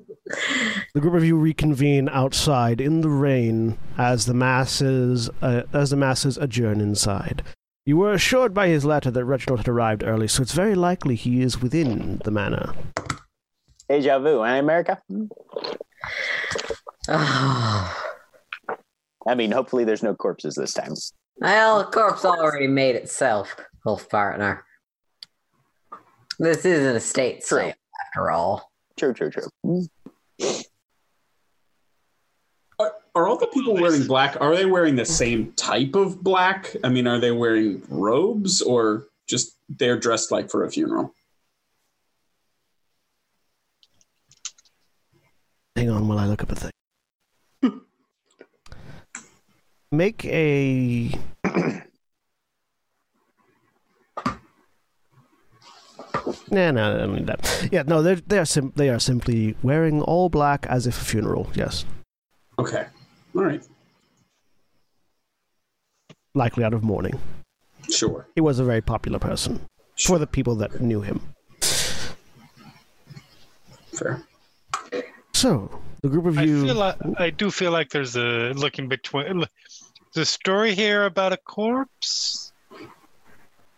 group of you reconvene outside in the rain as the masses uh, as the masses adjourn inside. You were assured by his letter that Reginald had arrived early, so it's very likely he is within the manor. Deja vu, eh, America? I mean, hopefully there's no corpses this time. Well, the corpse already made itself, Wolf partner. This is an estate True. sale, after all. True, true, true. Are, are all the people wearing black? Are they wearing the same type of black? I mean, are they wearing robes or just they're dressed like for a funeral? Hang on while I look up a thing. Make a. Nah, no, I don't need that. Yeah, no, they're they are sim- they are simply wearing all black as if a funeral. Yes, Okay, all right, likely out of mourning. sure. He was a very popular person sure. for the people that knew him. Fair. So the group of I you. feel like I do feel like there's a looking between the story here about a corpse.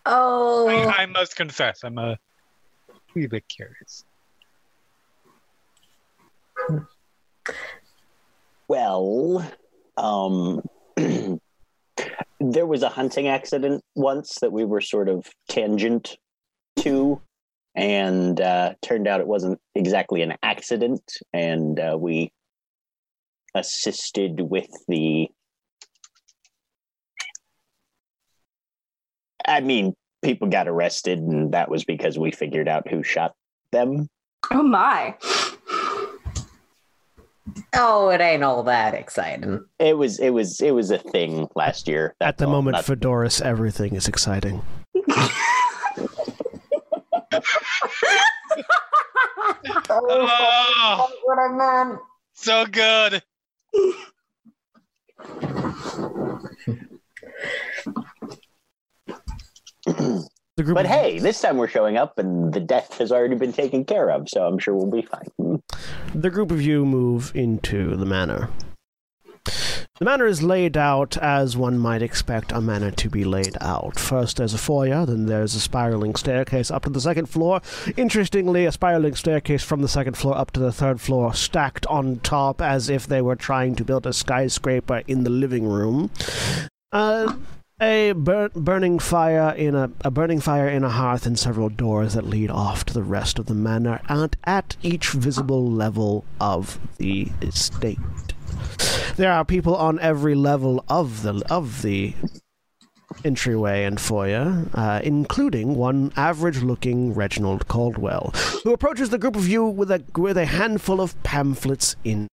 Oh, I, I must confess, I'm a wee bit curious. Well, um, there was a hunting accident once that we were sort of tangent to, and uh, turned out it wasn't exactly an accident, and uh, we assisted with the. I mean, people got arrested, and that was because we figured out who shot them. Oh my. Oh, it ain't all that exciting. It was, it was, it was a thing last year. At the all. moment, Not- for Doris, everything is exciting. Oh, What I meant. so good. The group But hey, this time we're showing up and the death has already been taken care of, so I'm sure we'll be fine. the group of you move into the manor. The manor is laid out as one might expect a manor to be laid out. First, there's a foyer, then there's a spiraling staircase up to the second floor. Interestingly, a spiraling staircase from the second floor up to the third floor, stacked on top as if they were trying to build a skyscraper in the living room. Uh, a bur- burning fire in a, a burning fire in a hearth and several doors that lead off to the rest of the manor and at each visible level of the estate. There are people on every level of the of the entryway and foyer, uh, including one average-looking Reginald Caldwell, who approaches the group of you with a with a handful of pamphlets in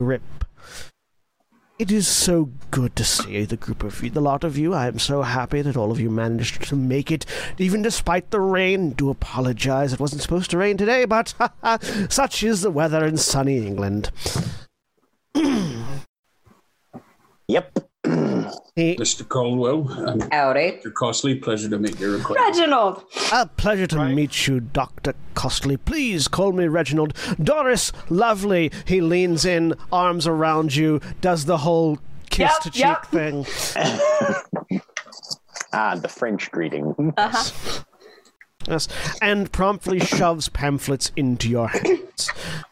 grip. It is so good to see the group of you, the lot of you. I am so happy that all of you managed to make it, even despite the rain. Do apologize. It wasn't supposed to rain today, but such is the weather in sunny England. Yep. He- Mr. Caldwell, um, Howdy. Mr. Costley, pleasure to meet you. Reginald. A pleasure to Right. meet you, Dr. Costley. Please call me Reginald. Doris, lovely. He leans in, arms around you, does the whole kiss Yep, to cheek yep. thing. ah, the French greeting. Uh-huh. Yes, and promptly shoves pamphlets into your hands.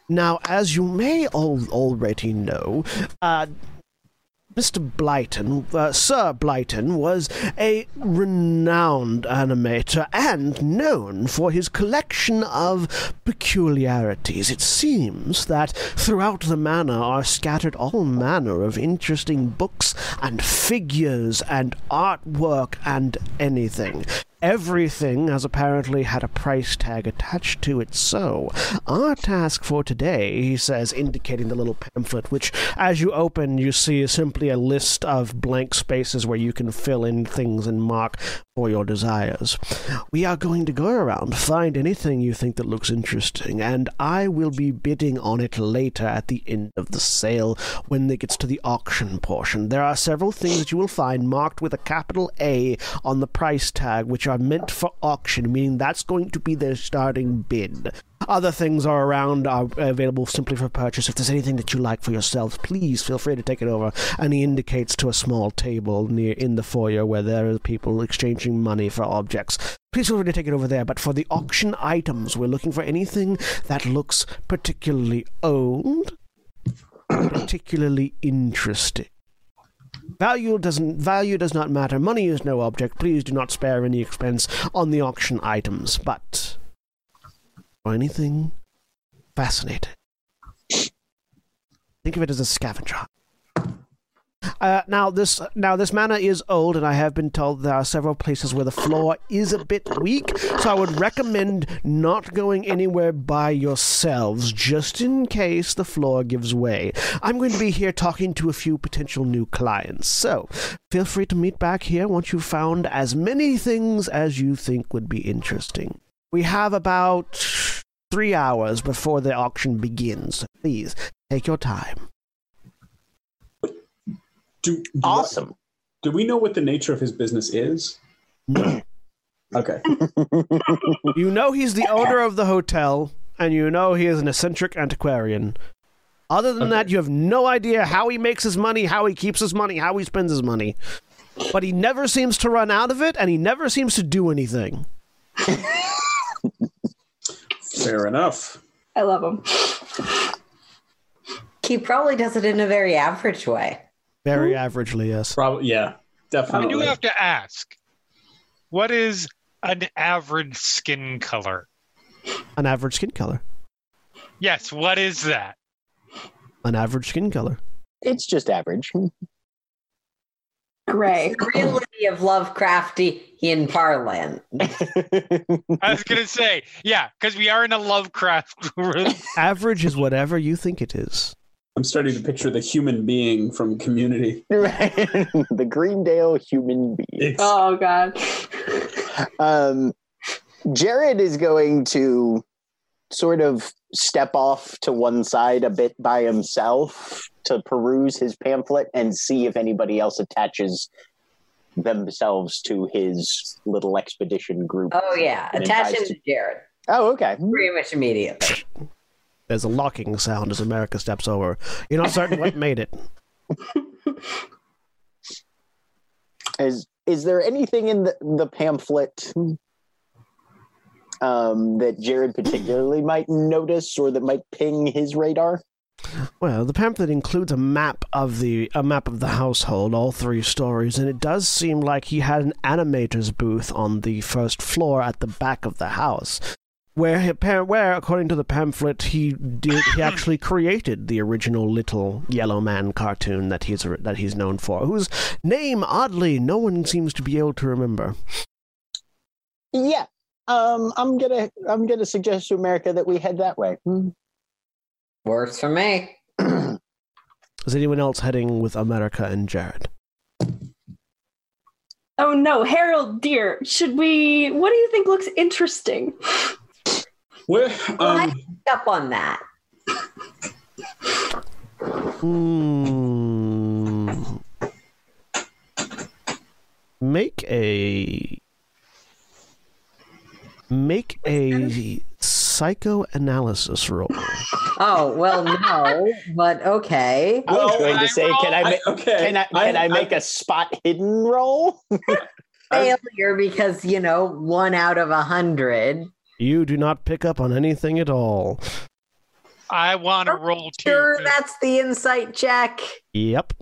Now, as you may all already know, uh, Mr. Blyton, uh, Sir Blyton, was a renowned animator and known for his collection of peculiarities. It seems that throughout the manor are scattered all manner of interesting books and figures and artwork and anything. Everything has apparently had a price tag attached to it, so our task for today, he says, indicating the little pamphlet, which, as you open, you see is simply a list of blank spaces where you can fill in things and mark for your desires. We are going to go around, find anything you think that looks interesting, and I will be bidding on it later at the end of the sale when it gets to the auction portion. There are several things that you will find marked with a capital A on the price tag, which are meant for auction, meaning that's going to be their starting bid. Other things are around, are available simply for purchase. If there's anything that you like for yourselves, please feel free to take it over. And he indicates to a small table near in the foyer where there are people exchanging money for objects. Please feel free to take it over there. But for the auction items, we're looking for anything that looks particularly old, particularly interesting. Value doesn't value does not matter. Money is no object. Please do not spare any expense on the auction items, but or anything fascinating. Think of it as a scavenger. Uh, now this now this manor is old, and I have been told there are several places where the floor is a bit weak. So I would recommend not going anywhere by yourselves, just in case the floor gives way. I'm going to be here talking to a few potential new clients, so feel free to meet back here once you've found as many things as you think would be interesting. We have about three hours before the auction begins. Please take your time. Do, do, Awesome. do we know what the nature of his business is? No. Okay. You know he's the owner of the hotel, and you know he is an eccentric antiquarian. Other than that, you have no idea how he makes his money, how he keeps his money, how he spends his money. But he never seems to run out of it, and he never seems to do anything. Fair enough. I love him. He probably does it in a very average way. Very averagely, yes. Probably, yeah, definitely. I do have to ask, what is an average skin color? An average skin color. Yes, what is that? An average skin color. It's just average. Gray. The reality of Lovecraftian parlance. I was gonna say, yeah, because we are in a Lovecraft room. Average is whatever you think it is. I'm starting to picture the human being from Community. right. the Greendale human being. It's, Oh god. Um, Jared is going to sort of step off to one side a bit by himself to peruse his pamphlet and see if anybody else attaches themselves to his little expedition group. Oh yeah, And attach him to Jared Oh, okay. pretty much immediately. There's a locking sound as America steps over. You're not certain what made it. Is is there anything in the, the pamphlet um, that Jared particularly might notice or that might ping his radar? Well, the pamphlet includes a map of the a map of the household, all three stories, and it does seem like he had an animator's booth on the first floor at the back of the house, where he, where according to the pamphlet he did he actually created the original little yellow man cartoon that he's that he's known for, whose name oddly no one seems to be able to remember. Yeah. Um, I'm gonna I'm gonna suggest to America that we head that way. Hmm. Works for me. Is anyone else heading with America and Jared? Oh no, Harold, dear, should we? What do you think looks interesting? Well, I- um, Up on that. Hmm. Make a make a psychoanalysis roll. Oh well, no, but okay. I was going to say, can I, I- okay. can I can I, make a spot hidden roll? Failure because you know one out of a hundred. You do not pick up on anything at all. I want to oh, roll too. That's the insight check. Yep.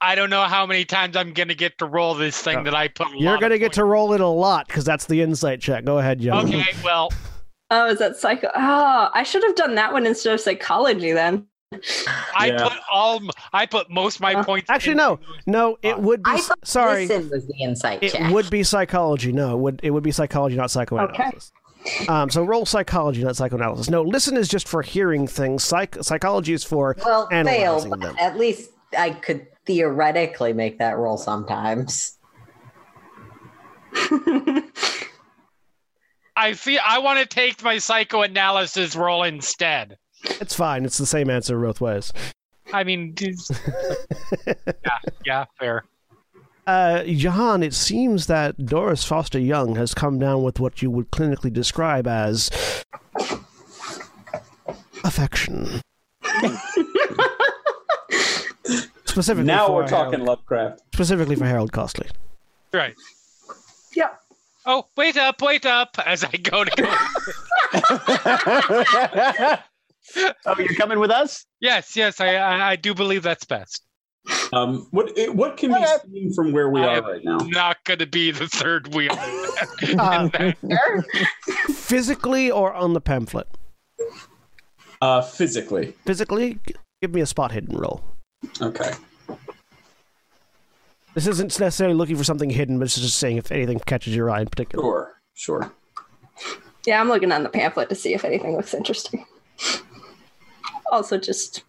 I don't know how many times I'm gonna get to roll this thing uh, that I put. a You're going to get to roll it a lot because that's the insight check. Go ahead, Young. points. Okay, well, Oh, is that psycho? Oh, I should have done that one instead of psychology then. I Yeah. put all. I put most my Uh, points. Actually, into no. No, it would be. I sorry. was the insight It check. would be psychology. No, it would it would be psychology, not psychoanalysis. Okay. Um, so roll psychology, not psychoanalysis. No, listen is just for hearing things. Psych- psychology is for well, fail, analyzing but them. at least I could theoretically make that roll sometimes. I feel I want to take my psychoanalysis role instead. It's fine. It's the same answer both ways. I mean, yeah, yeah, fair. Uh, Jahan, it seems that Doris Foster Young has come down with what you would clinically describe as affection. specifically now for we're talking Harold, Lovecraft. specifically for Harold Costley. Right. Yep. Oh, wait up, wait up! As I go to go. oh, you're coming with us? yes, yes, I, I, I do believe that's best. Um, what what can be seen from where we I are right now? Not going to be the third wheel. Uh, physically or on the pamphlet? Uh, physically. Physically, give me a spot hidden roll. Okay. This isn't necessarily looking for something hidden, but it's just saying if anything catches your eye in particular. Sure. Sure. Yeah, I'm looking on the pamphlet to see if anything looks interesting. Also, just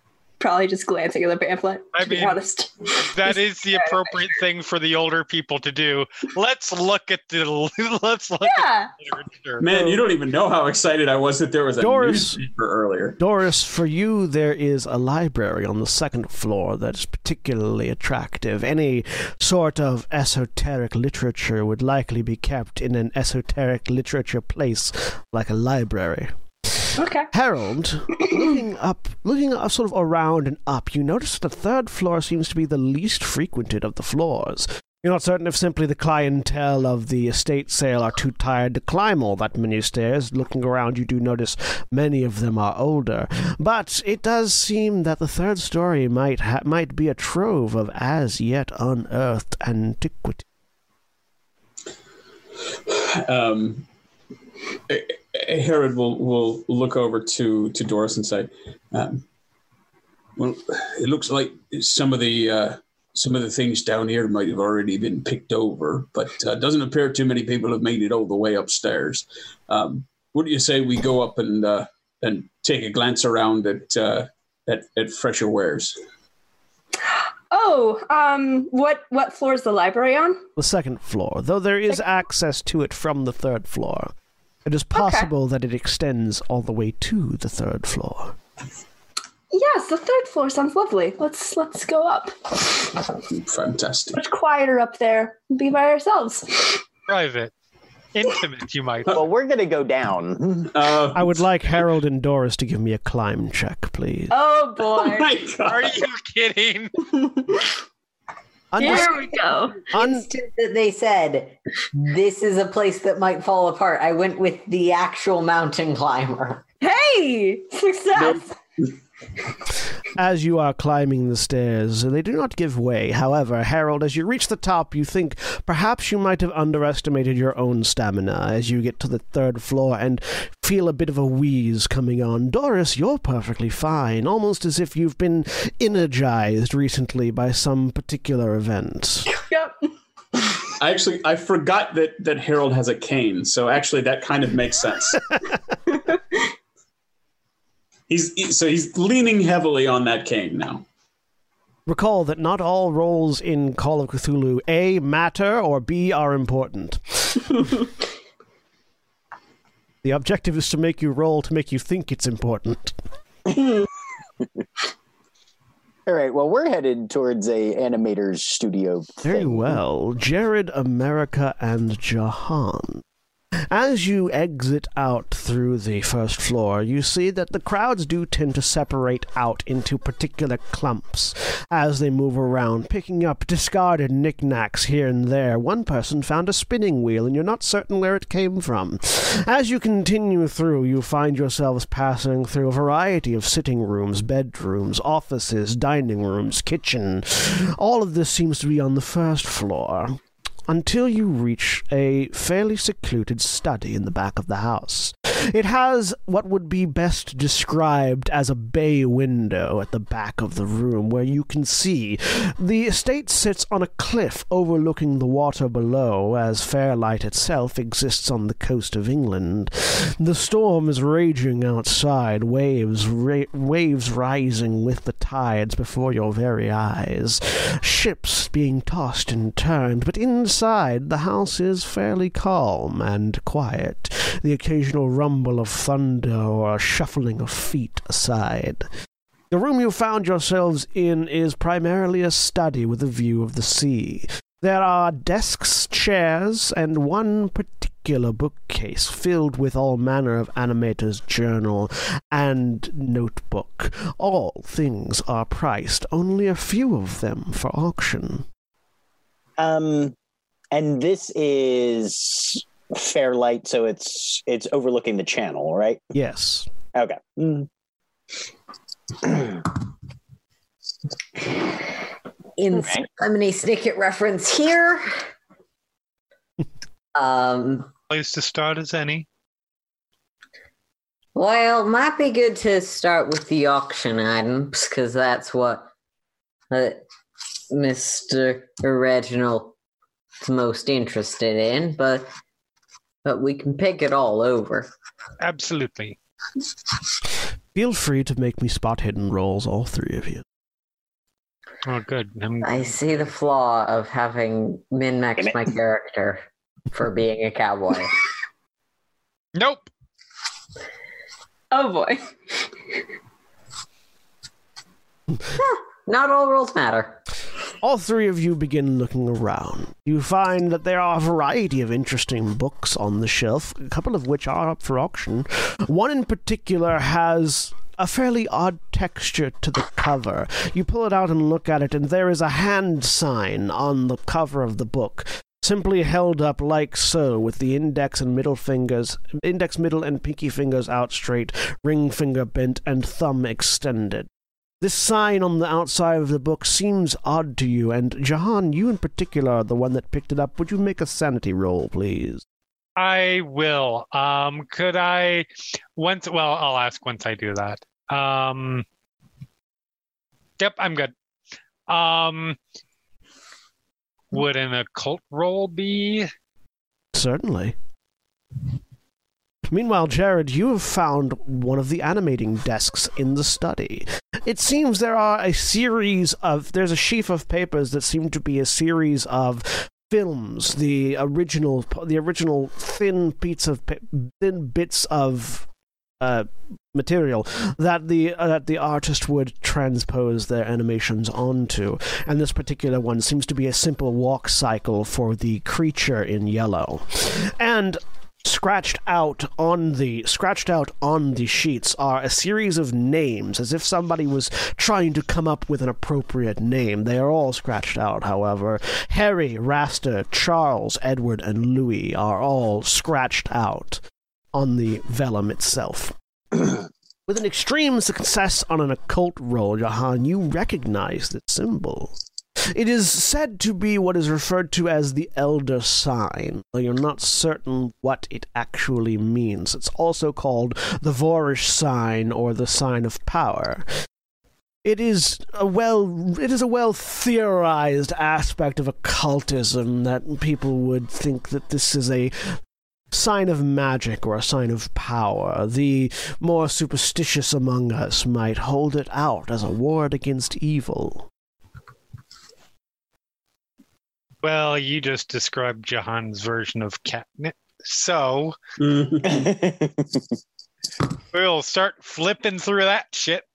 probably just glancing at the pamphlet. I to be mean- honest. that is the appropriate thing for the older people to do. Let's look at the. Let's look Yeah. at the literature. Man, you don't even know how excited I was that there was a Doris. newspaper earlier. Doris, for you, there is a library on the second floor that's particularly attractive. Any sort of esoteric literature would likely be kept in an esoteric literature place like a library. Okay. Harold, looking up, looking up, sort of around and up, you notice the third floor seems to be the least frequented of the floors. You're not certain if simply the clientele of the estate sale are too tired to climb all that many stairs. Looking around, you do notice many of them are older, but it does seem that the third story might ha- might be a trove of as yet unearthed antiquity. Um, Harold will will look over to to Doris and say, um, "Well, it looks like some of the uh, some of the things down here might have already been picked over, but uh, doesn't appear too many people have made it all the way upstairs. Um, what do you say we go up and uh, and take a glance around at uh, at, at fresher wares?" Oh, um, what what floor is the library on? the second floor, though there is access to it from the third floor. It is possible that it extends all the way to the third floor. Yes, the third floor sounds lovely. Let's let's go up. Fantastic. Much quieter up there. Be by ourselves. Private, intimate, you might. Well, we're gonna go down. Uh, I would like Harold and Doris to give me a climb check, please. Oh oh boy. my God. Are you kidding? Under- Here we go. un- that they said this is a place that might fall apart. I went with the actual mountain climber. Hey, success. As you are climbing the stairs, they do not give way. However, Harold, as you reach the top, you think perhaps you might have underestimated your own stamina as you get to the third floor and feel a bit of a wheeze coming on. Doris, you're perfectly fine, almost as if you've been energized recently by some particular event. Yep. I actually I forgot that that Harold has a cane, so actually that kind of makes sense. he's so he's leaning heavily on that cane now. Recall that not all roles in Call of Cthulhu A matter or B are important. the objective is to make you roll to make you think it's important. All right. Well, we're headed towards a animator's studio. Very thing. well. Jared, America, and Jahan. As you exit out through the first floor, you see that the crowds do tend to separate out into particular clumps as they move around, picking up discarded knickknacks here and there. One person found a spinning wheel, and you're not certain where it came from. As you continue through, you find yourselves passing through a variety of sitting rooms, bedrooms, offices, dining rooms, kitchen. All of this seems to be on the first floor until you reach a fairly secluded study in the back of the house. It has what would be best described as a bay window at the back of the room where you can see. The estate sits on a cliff overlooking the water below, as Fairlight itself exists on the coast of England. The storm is raging outside, waves ra- waves rising with the tides before your very eyes, ships being tossed and turned, but inside the house is fairly calm and quiet, the occasional rumble of thunder or a shuffling of feet aside. The room you found yourselves in is primarily a study with a view of the sea. There are desks, chairs, and one particular bookcase filled with all manner of animator's journal and notebook. All things are priced, only a few of them for auction. Um, and this is Fairlight, so it's it's overlooking the channel, right? Yes. Okay. Mm. Insert Lemony Snicket reference here. um, Place to start as any. well, might be good to start with the auction items because that's what uh, Mr. Reginald's most interested in. But but we can pick it all over. Absolutely. Feel free to make me spot hidden rolls, all three of you. Oh, good. I'm, I see the flaw of having min maxed my character for being a cowboy. nope. Oh boy. Not all rolls matter. All three of you begin looking around. You find that there are a variety of interesting books on the shelf, a couple of which are up for auction. One in particular has a fairly odd texture to the cover. You pull it out and look at it, and there is a hand sign on the cover of the book. Simply held up like so, with the index and middle fingers, index, middle, and pinky fingers out straight, ring finger bent, and thumb extended. This sign on the outside of the book seems odd to you, and Jahan, you in particular are the one that picked it up. Would you make a sanity roll, please? I will. Um, could I once? Well, I'll ask once I do that. Um, yep, I'm good. Um, would an occult roll be? Certainly. Meanwhile, Jared, you have found one of the animating desks in the study. It seems there are a series of. There's a sheaf of papers that seem to be a series of films. The original, the original thin bits of thin bits of uh, material that the uh, that the artist would transpose their animations onto. And this particular one seems to be a simple walk cycle for the creature in yellow. And scratched out on the scratched out on the sheets are a series of names as if somebody was trying to come up with an appropriate name. They are all scratched out however. Harry rasta charles edward and louis are all scratched out on the vellum itself. With an extreme success on an occult roll jahan you recognize the symbol it is said to be what is referred to as the Elder Sign, though you're not certain what it actually means. It's also called the Voorish Sign or the Sign of Power. It is a well it is a well theorized aspect of occultism that people would think that this is a sign of magic or a sign of power. The more superstitious among us might hold it out as a ward against evil. Well, you just described Jahan's version of catnip. So mm-hmm. we'll start flipping through that shit.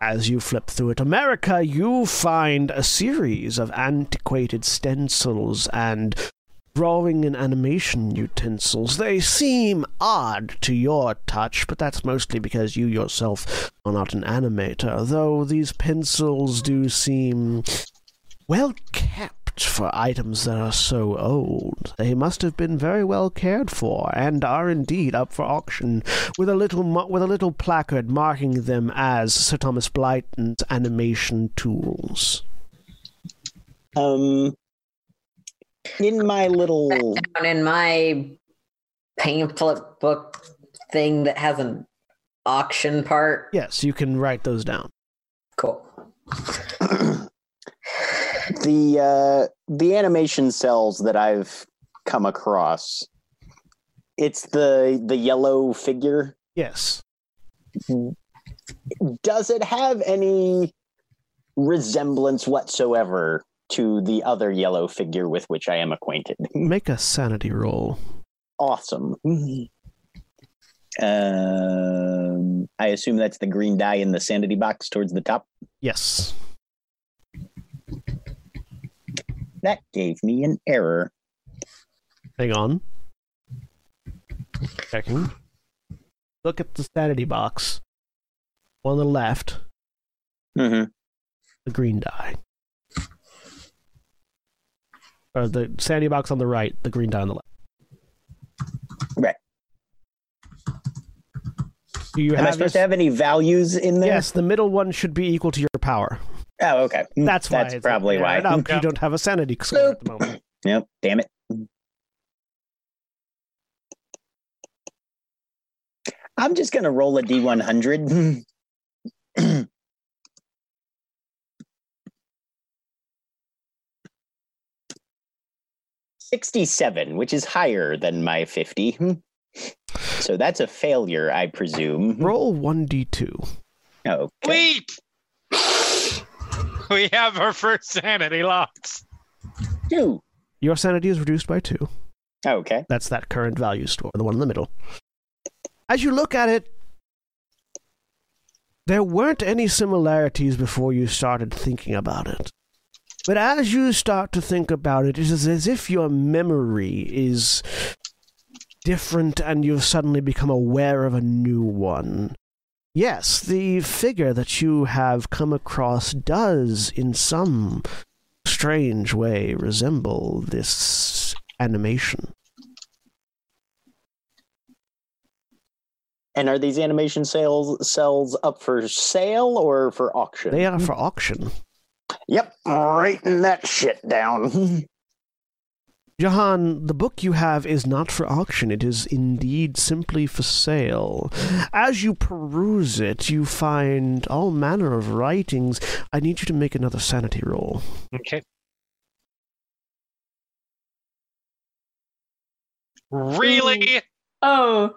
As you flip through it, America, you find a series of antiquated stencils and drawing and animation utensils. They seem odd to your touch, but that's mostly because you yourself are not an animator, though these pencils do seem well kept for items that are so old. They must have been very well cared for, and are indeed up for auction, with a little with a little placard marking them as Sir Thomas Blyton's animation tools. um, in my little Down in my pamphlet book thing that has an auction part. Yes, you can write those down. Cool. the uh, the animation cels that I've come across. It's the the yellow figure. Yes. Does it have any resemblance whatsoever to the other yellow figure with which I am acquainted? Make a sanity roll. Awesome. Um, I assume that's the green die in the sanity box towards the top. Yes. That gave me an error. Hang on. Checking. Look at the sanity box. On the left, Mm-hmm. the green die. Or the sanity box on the right, the green die on the left. Right. Do you Am I supposed this? to have any values in there? Yes, the middle one should be equal to your power. Oh, okay. Mm, That's why. That's probably yeah, why. No, Yeah. you don't have a sanity score at the moment. Yep. Damn it. I'm just gonna roll a D100. Sixty-seven, which is higher than my fifty. So that's a failure, I presume. Roll one d two. Okay. Wait! We have our first sanity loss. Two. Your sanity is reduced by two. Oh, okay. That's that current value store, the one in the middle. As you look at it, there weren't any similarities before you started thinking about it. But as you start to think about it, it is as if your memory is different and you've suddenly become aware of a new one. Yes, the figure that you have come across does, in some strange way, resemble this animation. And are these animation sales cels up for sale or for auction? They are for auction. Yep, writing that shit down. Jahan, the book you have is not for auction. It is indeed simply for sale. As you peruse it, you find all manner of writings. I need you to make another sanity roll. Okay. Really? Oh,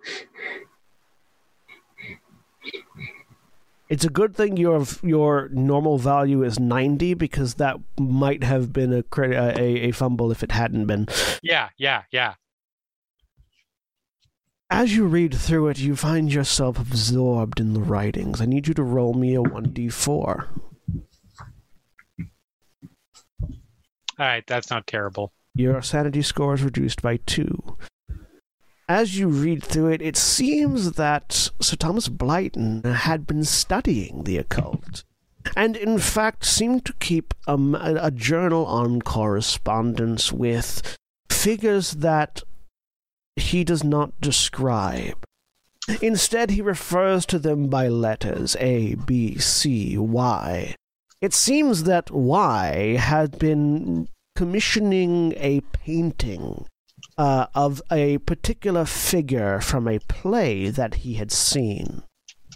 It's a good thing your your normal value is 90 because that might have been a a, a fumble if it hadn't been. Yeah, yeah, yeah. As you read through it, you find yourself absorbed in the writings. I need you to roll me a 1d4. All right, that's not terrible. Your sanity score is reduced by two. As you read through it, it seems that Sir Thomas Blyton had been studying the occult, and in fact seemed to keep a, a journal on correspondence with figures that he does not describe. Instead, he refers to them by letters A, B, C, Y. It seems that Y had been commissioning a painting uh, of a particular figure from a play that he had seen.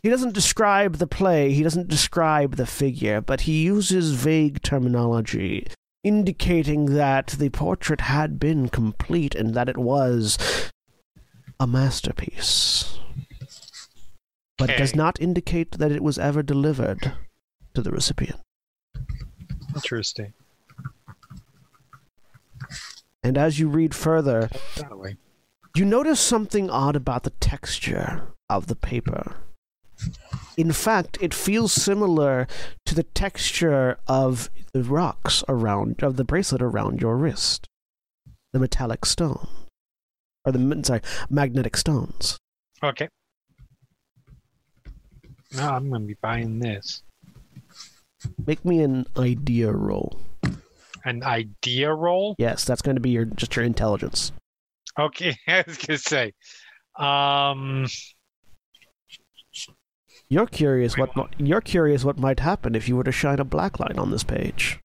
He doesn't describe the play, he doesn't describe the figure, but he uses vague terminology, indicating that the portrait had been complete and that it was a masterpiece. But it does not indicate that it was ever delivered to the recipient. Interesting. And as you read further, you notice something odd about the texture of the paper. In fact, it feels similar to the texture of the rocks around of the bracelet around your wrist, the metallic stone, or the sorry magnetic stones. Okay. No, I'm gonna be buying this. Make me an idea roll. An idea roll. Yes, that's going to be your just your intelligence. Okay, I was gonna say. Um. You're curious what mi- you're curious what might happen if you were to shine a black light on this page.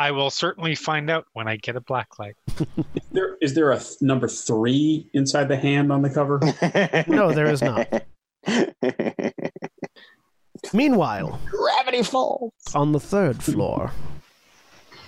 I will certainly find out when I get a black light. Is there is there a th- number three inside the hand on the cover? No, there is not. Meanwhile, Gravity Falls. on the third floor.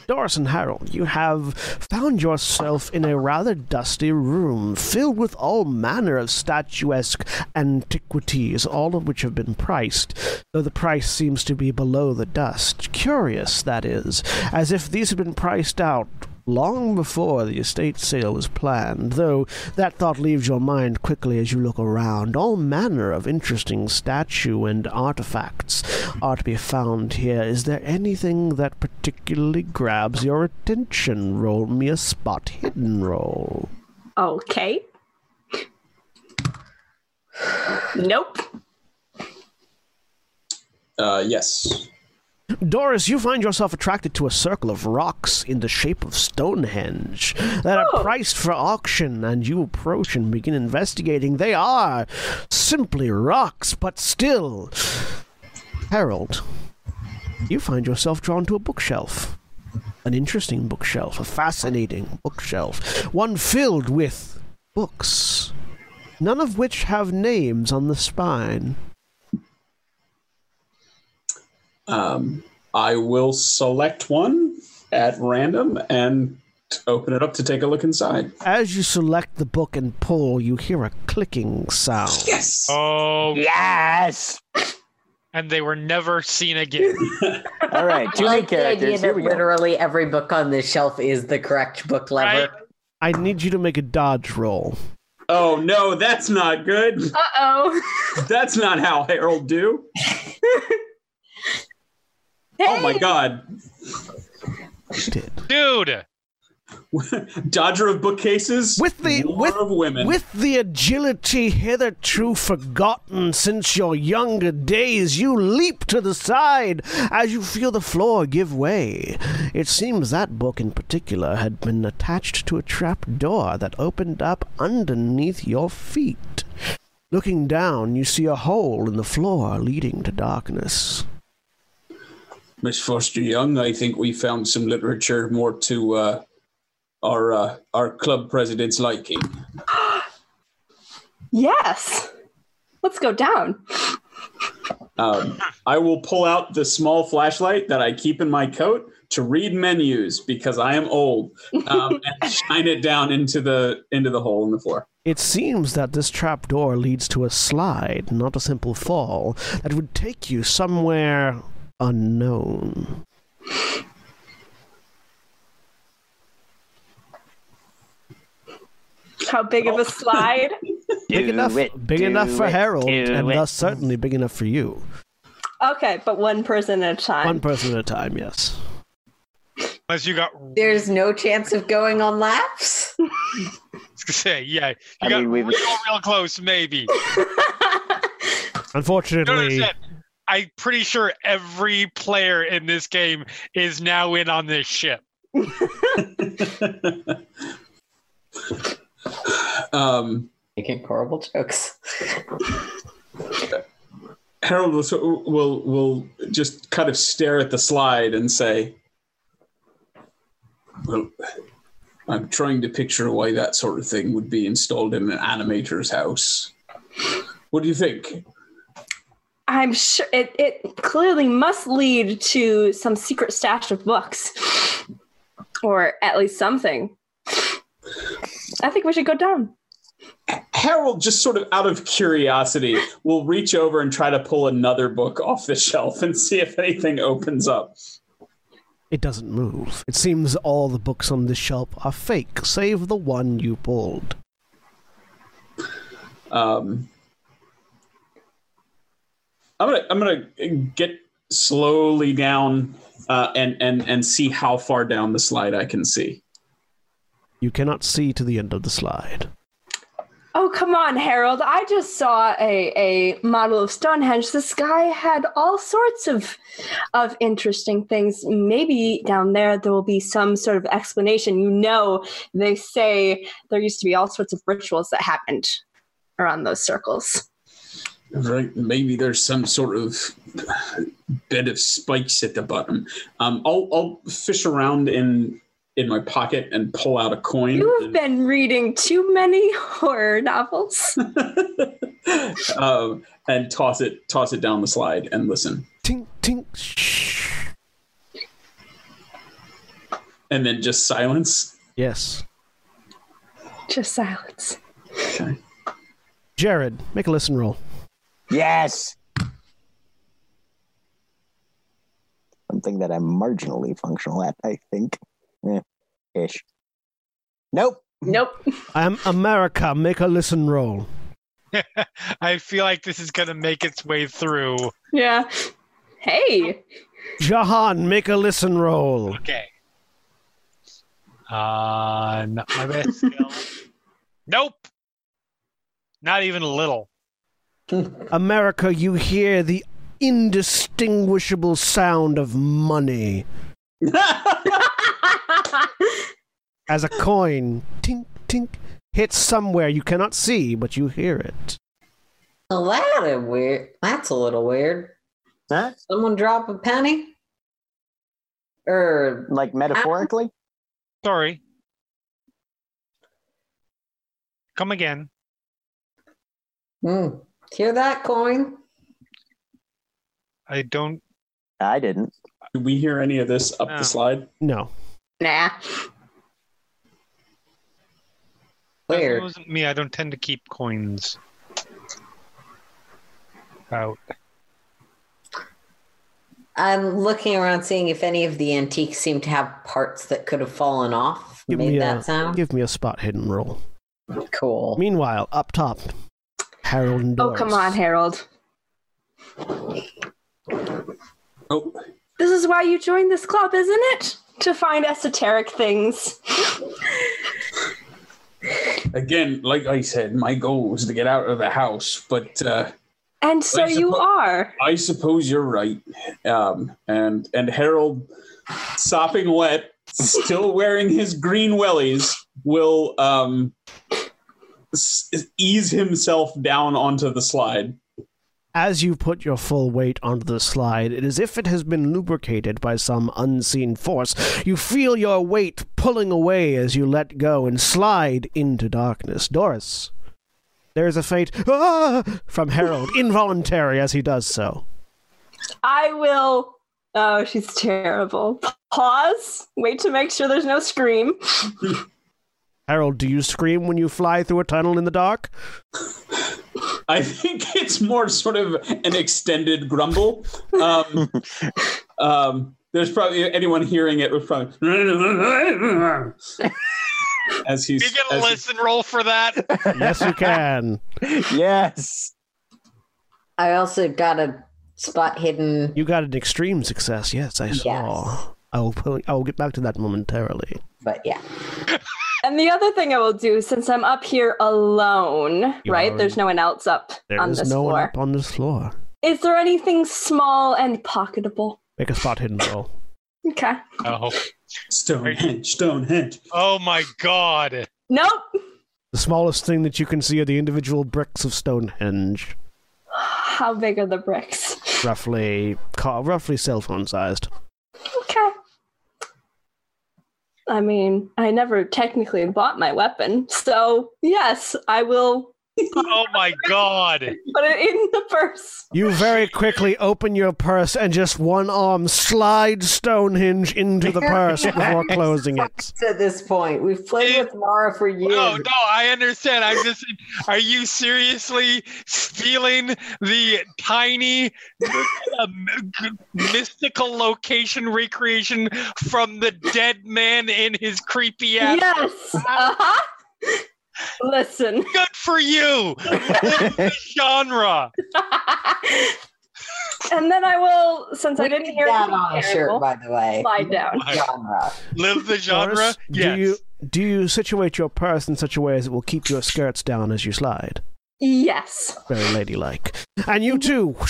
Doris and Harold, you have found yourself in a rather dusty room filled with all manner of statuesque antiquities, all of which have been priced, though the price seems to be below the dust. Curious, that is, as if these had been priced out long before the estate sale was planned, though that thought leaves your mind quickly as you look around. All manner of interesting statue and artifacts are to be found here. Is there anything that particularly grabs your attention? Roll me a spot hidden roll. Okay. Nope. Uh, yes. Doris, you find yourself attracted to a circle of rocks in the shape of Stonehenge that are Oh. priced for auction, and you approach and begin investigating. They are simply rocks, but still. Harold, you find yourself drawn to a bookshelf. An interesting bookshelf, a fascinating bookshelf, one filled with books, none of which have names on the spine. Um, I will select one at random and open it up to take a look inside. As you select the book and pull, you hear a clicking sound. Yes. Oh, Yes. and they were never seen again. All right, two I new like the idea characters. Here that we go. literally every book on this shelf is the correct book lever. Right? I need you to make a dodge roll. Oh no, that's not good. Uh oh. That's not how Harold do. Oh my god. Dude, Dodger of bookcases. With the- with- of women. With the agility hitherto forgotten since your younger days, you leap to the side as you feel the floor give way. It seems that book in particular had been attached to a trap door that opened up underneath your feet. Looking down, you see a hole in the floor leading to darkness. Miss Foster Young, I think we found some literature more to uh, our uh, our club president's liking. yes. Let's go down. Um, I will pull out the small flashlight that I keep in my coat to read menus because I am old, um, and shine it down into the into the hole in the floor. It seems that this trap door leads to a slide, not a simple fall, that would take you somewhere unknown. How big of a slide? Big Do enough, it, big enough for it, Harold, and it. thus certainly big enough for you. Okay, but one person at a time. One person at a time, yes. unless you got, There's no chance of going on laps. I was gonna say, yeah, you I got mean, we've- real, real close, maybe. Unfortunately, notice that I'm pretty sure every player in this game is now in on this ship. um, Making horrible jokes. Harold will, will will just kind of stare at the slide and say, "Well, I'm trying to picture why that sort of thing would be installed in an animator's house. What do you think?" I'm sure it, it clearly must lead to some secret stash of books. Or at least something. I think we should go down. Harold, just sort of out of curiosity, will reach over and try to pull another book off the shelf and see if anything opens up. It doesn't move. It seems all the books on this shelf are fake, save the one you pulled. Um, I'm gonna I'm gonna get slowly down uh, and and and see how far down the slide I can see. You cannot see to the end of the slide. Oh, come on, Harold. I just saw a, a model of Stonehenge. This guy had all sorts of of interesting things. Maybe down there there will be some sort of explanation. You know, they say there used to be all sorts of rituals that happened around those circles. Right? Maybe there's some sort of bed of spikes at the bottom. Um, I'll I'll fish around in in my pocket and pull out a coin. You've been reading too many horror novels. um, and toss it toss it down the slide and listen. Tink, tink, shh. And then just silence. Yes. Just silence. Okay. Jared, make a listen roll. Yes. Something that I'm marginally functional at, I think. Eh, ish. Nope. Nope. I'm America, make a listen roll. I feel like this is gonna make its way through. Yeah. Hey. Jahan, make a listen roll. Okay. Uh, not my best skill. Nope. Not even a little. America, you hear the indistinguishable sound of money as a coin, tink, tink, hits somewhere you cannot see, but you hear it. Well, that is weird. That's a little weird. Huh? Someone drop a penny? Or Like metaphorically? Sorry. Come again. hmm, hear that coin? I don't. I didn't. Did we hear any of this up No. the slide? No. Nah. That Weird. wasn't me. I don't tend to keep coins out. I'm looking around seeing if any of the antiques seem to have parts that could have fallen off. Give Made me that a sound? give me a spot hidden roll. Cool. Meanwhile, up top, Harold and Oh, come on, Harold. Oh, This is why you joined this club, isn't it? To find esoteric things. again, like I said, my goal was to get out of the house, but uh, And so I you are. I suppose you're right. Um, and and Harold, sopping wet, still wearing his green wellies, will um, s- ease himself down onto the slide. As you put your full weight onto the slide, it is as if it has been lubricated by some unseen force. You feel your weight pulling away as you let go and slide into darkness. Doris, there is a faint ah from Harold, involuntary as he does so. I will. Oh, she's terrible. Pause. Wait to make sure there's no scream. Harold, do you scream when you fly through a tunnel in the dark? I think it's more sort of an extended grumble. Um, um, there's probably anyone hearing it was probably as he's. You get a as he- listen roll for that? Yes, you can. yes. I also got a spot hidden. You got an extreme success. Yes, I saw. I will. Pull, I will get back to that momentarily. But yeah. And the other thing I will do, since I'm up here alone, You right? already- There's no one else up There on is this no floor. There's no one up on this floor. Is there anything small and pocketable? Make a spot hidden roll. Okay. Oh. Stonehenge, Stonehenge. Oh my god. Nope. The smallest thing that you can see are the individual bricks of Stonehenge, How big are the bricks? roughly, roughly cell phone sized. Okay. I mean, I never technically bought my weapon, so yes, I will Oh my god. Put it in the purse. You very quickly open your purse and just one arm slides Stonehenge into the purse before closing it. At this point, we've played with Mara for years. No, no, I understand. I'm just. Are you seriously stealing the tiny um, mystical location recreation from the dead man in his creepy ass? Yes. Uh-huh. Listen. Good for you. Genre. and then I will, since I didn't hear that anything on a shirt, by the way. slide down. Genre. Live the genre. Doris, Yes. Do you do you situate your purse in such a way as it will keep your skirts down as you slide? Yes. Very ladylike. And you too.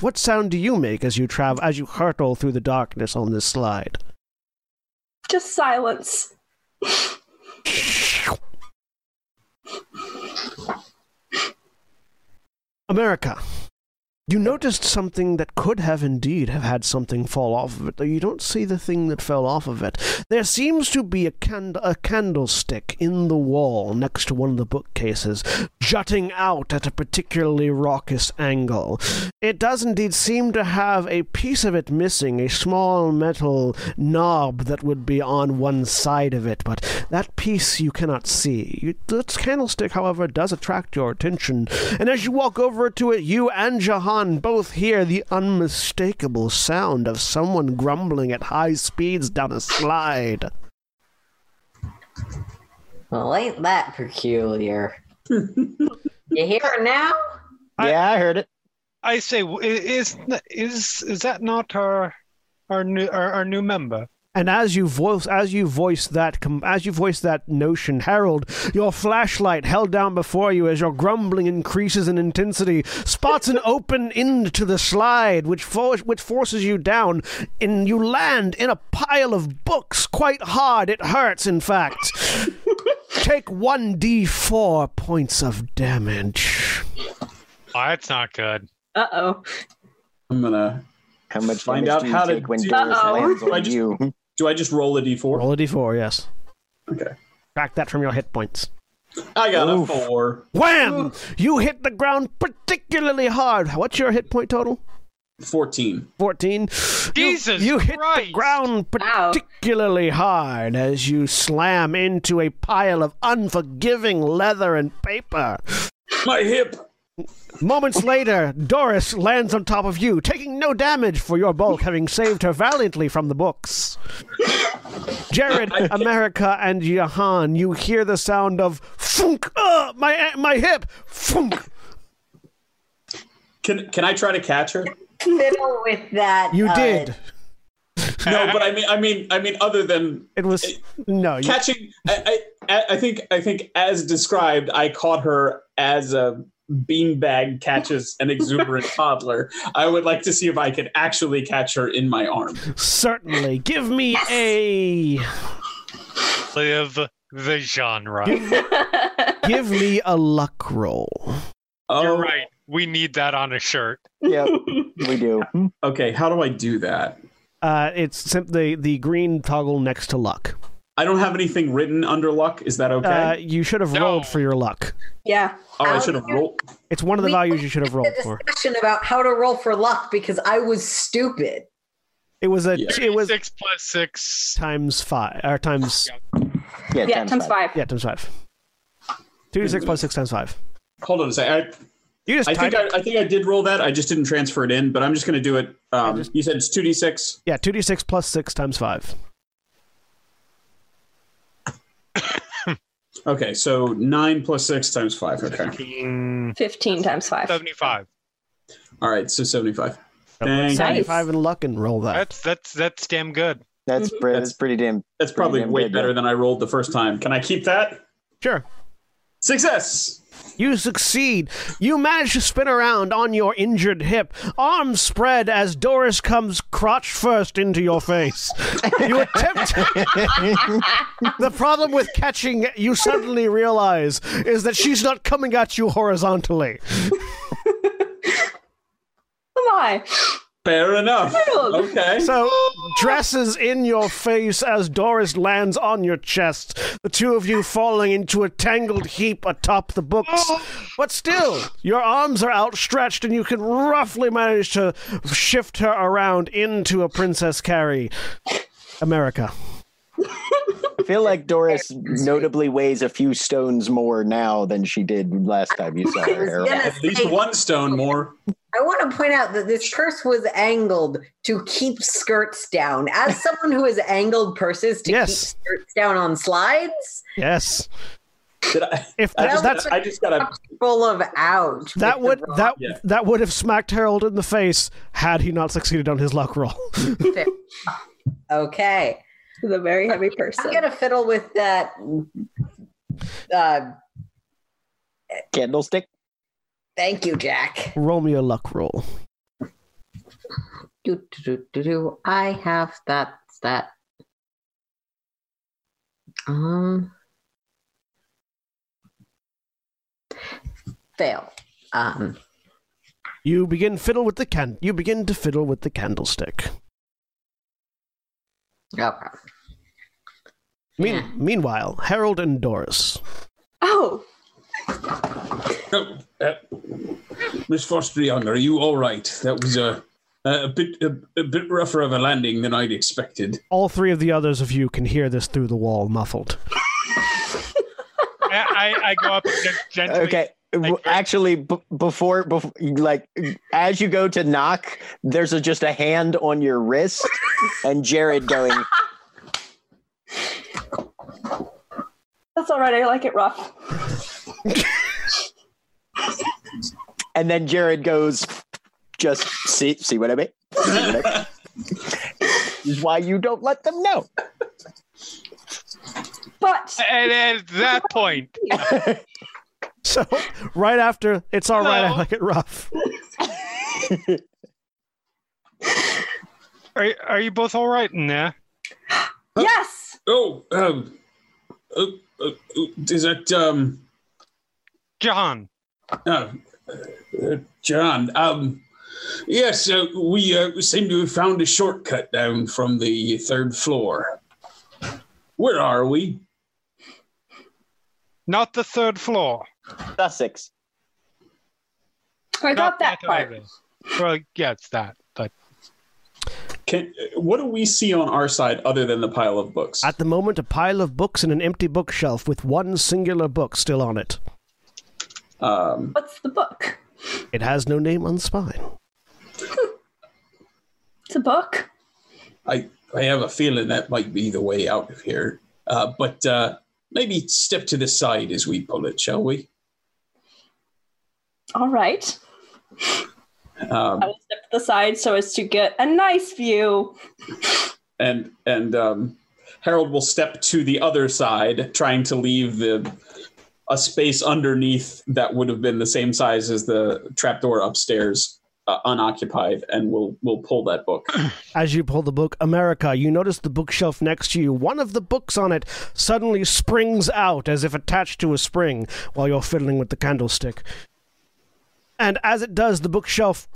What sound do you make as you travel as you hurtle through the darkness on this slide? Just silence. America. You noticed something that could have indeed have had something fall off of it, though you don't see the thing that fell off of it. There seems to be a, cand- a candlestick in the wall next to one of the bookcases, jutting out at a particularly raucous angle. It does indeed seem to have a piece of it missing, a small metal knob that would be on one side of it, but that piece you cannot see. You, the candlestick, however, does attract your attention, and as you walk over to it, you and Jahan both hear the unmistakable sound of someone grumbling at high speeds down a slide. Well, ain't that peculiar? you hear it now? I- yeah, I heard it. I say, is is is that not our our new our, our new member? And as you voice, as you voice that, as you voice that notion, Harold, your flashlight held down before you as your grumbling increases in intensity, spots an open end to the slide, which for- which forces you down, and you land in a pile of books. Quite hard. It hurts, in fact. Take one d four points of damage. Oh, that's not good. Uh oh. I'm gonna. How much Find out how to take when do- Doris Uh-oh. lands I on just- you? Do I just roll a d4? Roll a d4. Yes. Okay. Track that from your hit points. I got Oof. a four. Wham! You hit the ground particularly hard. What's your hit point total? 14. 14. Jesus You, you hit the ground Wow. particularly hard as you slam into a pile of unforgiving leather and paper. My hip. Moments later, Doris lands on top of you, taking no damage for your bulk, having saved her valiantly from the books. Jared, America, and Jahan, you hear the sound of funk. Uh, my my hip. Funk. Can can I try to catch her? Fiddle with that. You uh, did. No, but I mean, I mean, I mean, other than It was no. You, catching, I, I, I think, I think, as described, I caught her as a beanbag catches an exuberant toddler. I would like to see if I could actually catch her in my arm. certainly. Give me a. Live the genre. Give me a luck roll. Oh, You're right. We need that on a shirt. Yep, we do. Okay, how do I do that? Uh, it's simply the green toggle next to luck. I don't have anything written under luck. Is that okay? Uh, you should have No. rolled for your luck. yeah. oh, I should have rolled. It's one of the We- values you should have rolled for. discussion about how to roll for luck because I was stupid. It was a. Yeah. It was six plus six. times five or times. Yeah, Yeah, times five. Yeah, times five. Two d six plus six times five. Hold on a second. You just I, I think I, I think I did roll that. I just didn't transfer it in, but I'm just going to do it. Um, just- you said it's two d six. yeah, two d six plus six times five. Okay, so nine plus six times five. Okay. 15, 15 times five. 75. All right, so seventy-five. Thank. Seventy-five and luck and roll that. That's that's that's damn good. That's mhm. pre- that's pretty damn. That's probably damn way good, better yeah. than I rolled the first time. Can I keep that? Sure. Success. You succeed. You manage to spin around on your injured hip, arms spread as Doris comes crotch first into your face. You attempt. the problem with catching, you suddenly realize, is that she's not coming at you horizontally. Come on. Fair enough. Okay. So dresses in your face as Doris lands on your chest, the two of you falling into a tangled heap atop the books. But still, your arms are outstretched and you can roughly manage to shift her around into a Princess carry. America. I feel like Doris notably weighs a few stones more now than she did last time you saw I her. was At least one stone more. I want to point out that this purse was angled to keep skirts down. As someone who has angled purses to Yes. keep skirts down on slides, Yes. I? If I that, just, that's I just got a full of ouch. that would that Yeah. that would have smacked Harold in the face had he not succeeded on his luck roll. rock. Okay, The very heavy person. I'm gonna fiddle with that. Uh, Candlestick. thank you, Jack. roll me a luck roll. Do, do, do, do, do. I have that stat. Um, fail. Um, You begin fiddle with the can. You begin to fiddle with the candlestick. Okay. Mean- Yeah. Meanwhile, Harold and Doris. Oh, Oh, uh, Miss Foster Young, are you all right? That was a a bit a, a bit rougher of a landing than I'd expected. All three of the others of you can hear this through the wall, muffled. I, I, I go up gently. Okay. W- Actually, b- before, before, like, as you go to knock, there's a, just a hand on your wrist, and Jared going, that's all right. I like it rough. and then Jared goes, "Just see, see what I mean." See what I mean? This is why you don't let them know. But And at that point, So, right after, it's all right, I like it rough. are, are you both all right in there? yes, Oh, um, uh, uh, uh, is that um, John, uh, uh, John? Um, yes, uh, we uh, seem to have found a shortcut down from the third floor. Where are we? not the third floor. Sussex. I got that part. either. Well, yeah, it's that. But Can what do we see on our side other than the pile of books? At the moment, a pile of books and an empty bookshelf with one singular book still on it. Um, What's the book? It has no name on the spine. It's a book. I I have a feeling that might be the way out of here. Uh, but uh, maybe step to the side as we pull it, shall we? All right. Um, I will step to the side so as to get a nice view. and and um, Harold will step to the other side, trying to leave the a space underneath that would have been the same size as the trapdoor upstairs uh, unoccupied, and we'll we'll pull that book. As you pull the book America, you notice the bookshelf next to you. One of the books on it suddenly springs out as if attached to a spring while you're fiddling with the candlestick. And as it does, the bookshelf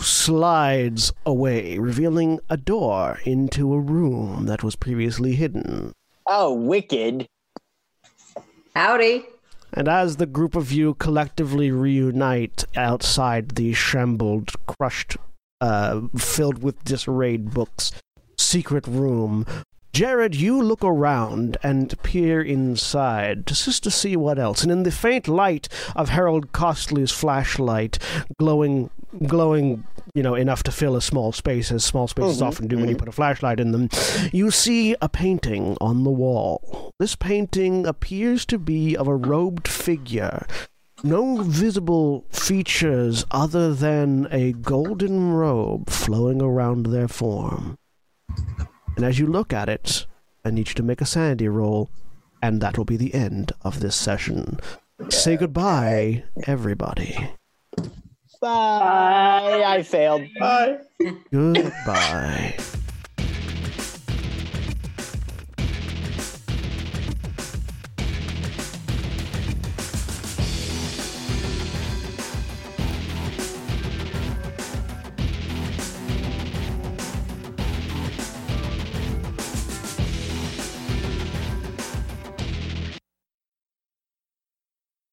slides away, revealing a door into a room that was previously hidden. Oh, wicked! Howdy. And as the group of you collectively reunite outside the shambled, crushed, uh, filled with disarrayed books, secret room, Jared, you look around and peer inside just to see what else. And in the faint light of Harold Costley's flashlight, glowing, glowing, you know, enough to fill a small space, as small spaces Mhm, often do when you mhm. put a flashlight in them, you see a painting on the wall. This painting appears to be of a robed figure. No visible features other than a golden robe flowing around their form. And as you look at it, I need you to make a sanity roll, and that will be the end of this session. Say goodbye, everybody. Bye. I failed. Bye. Goodbye.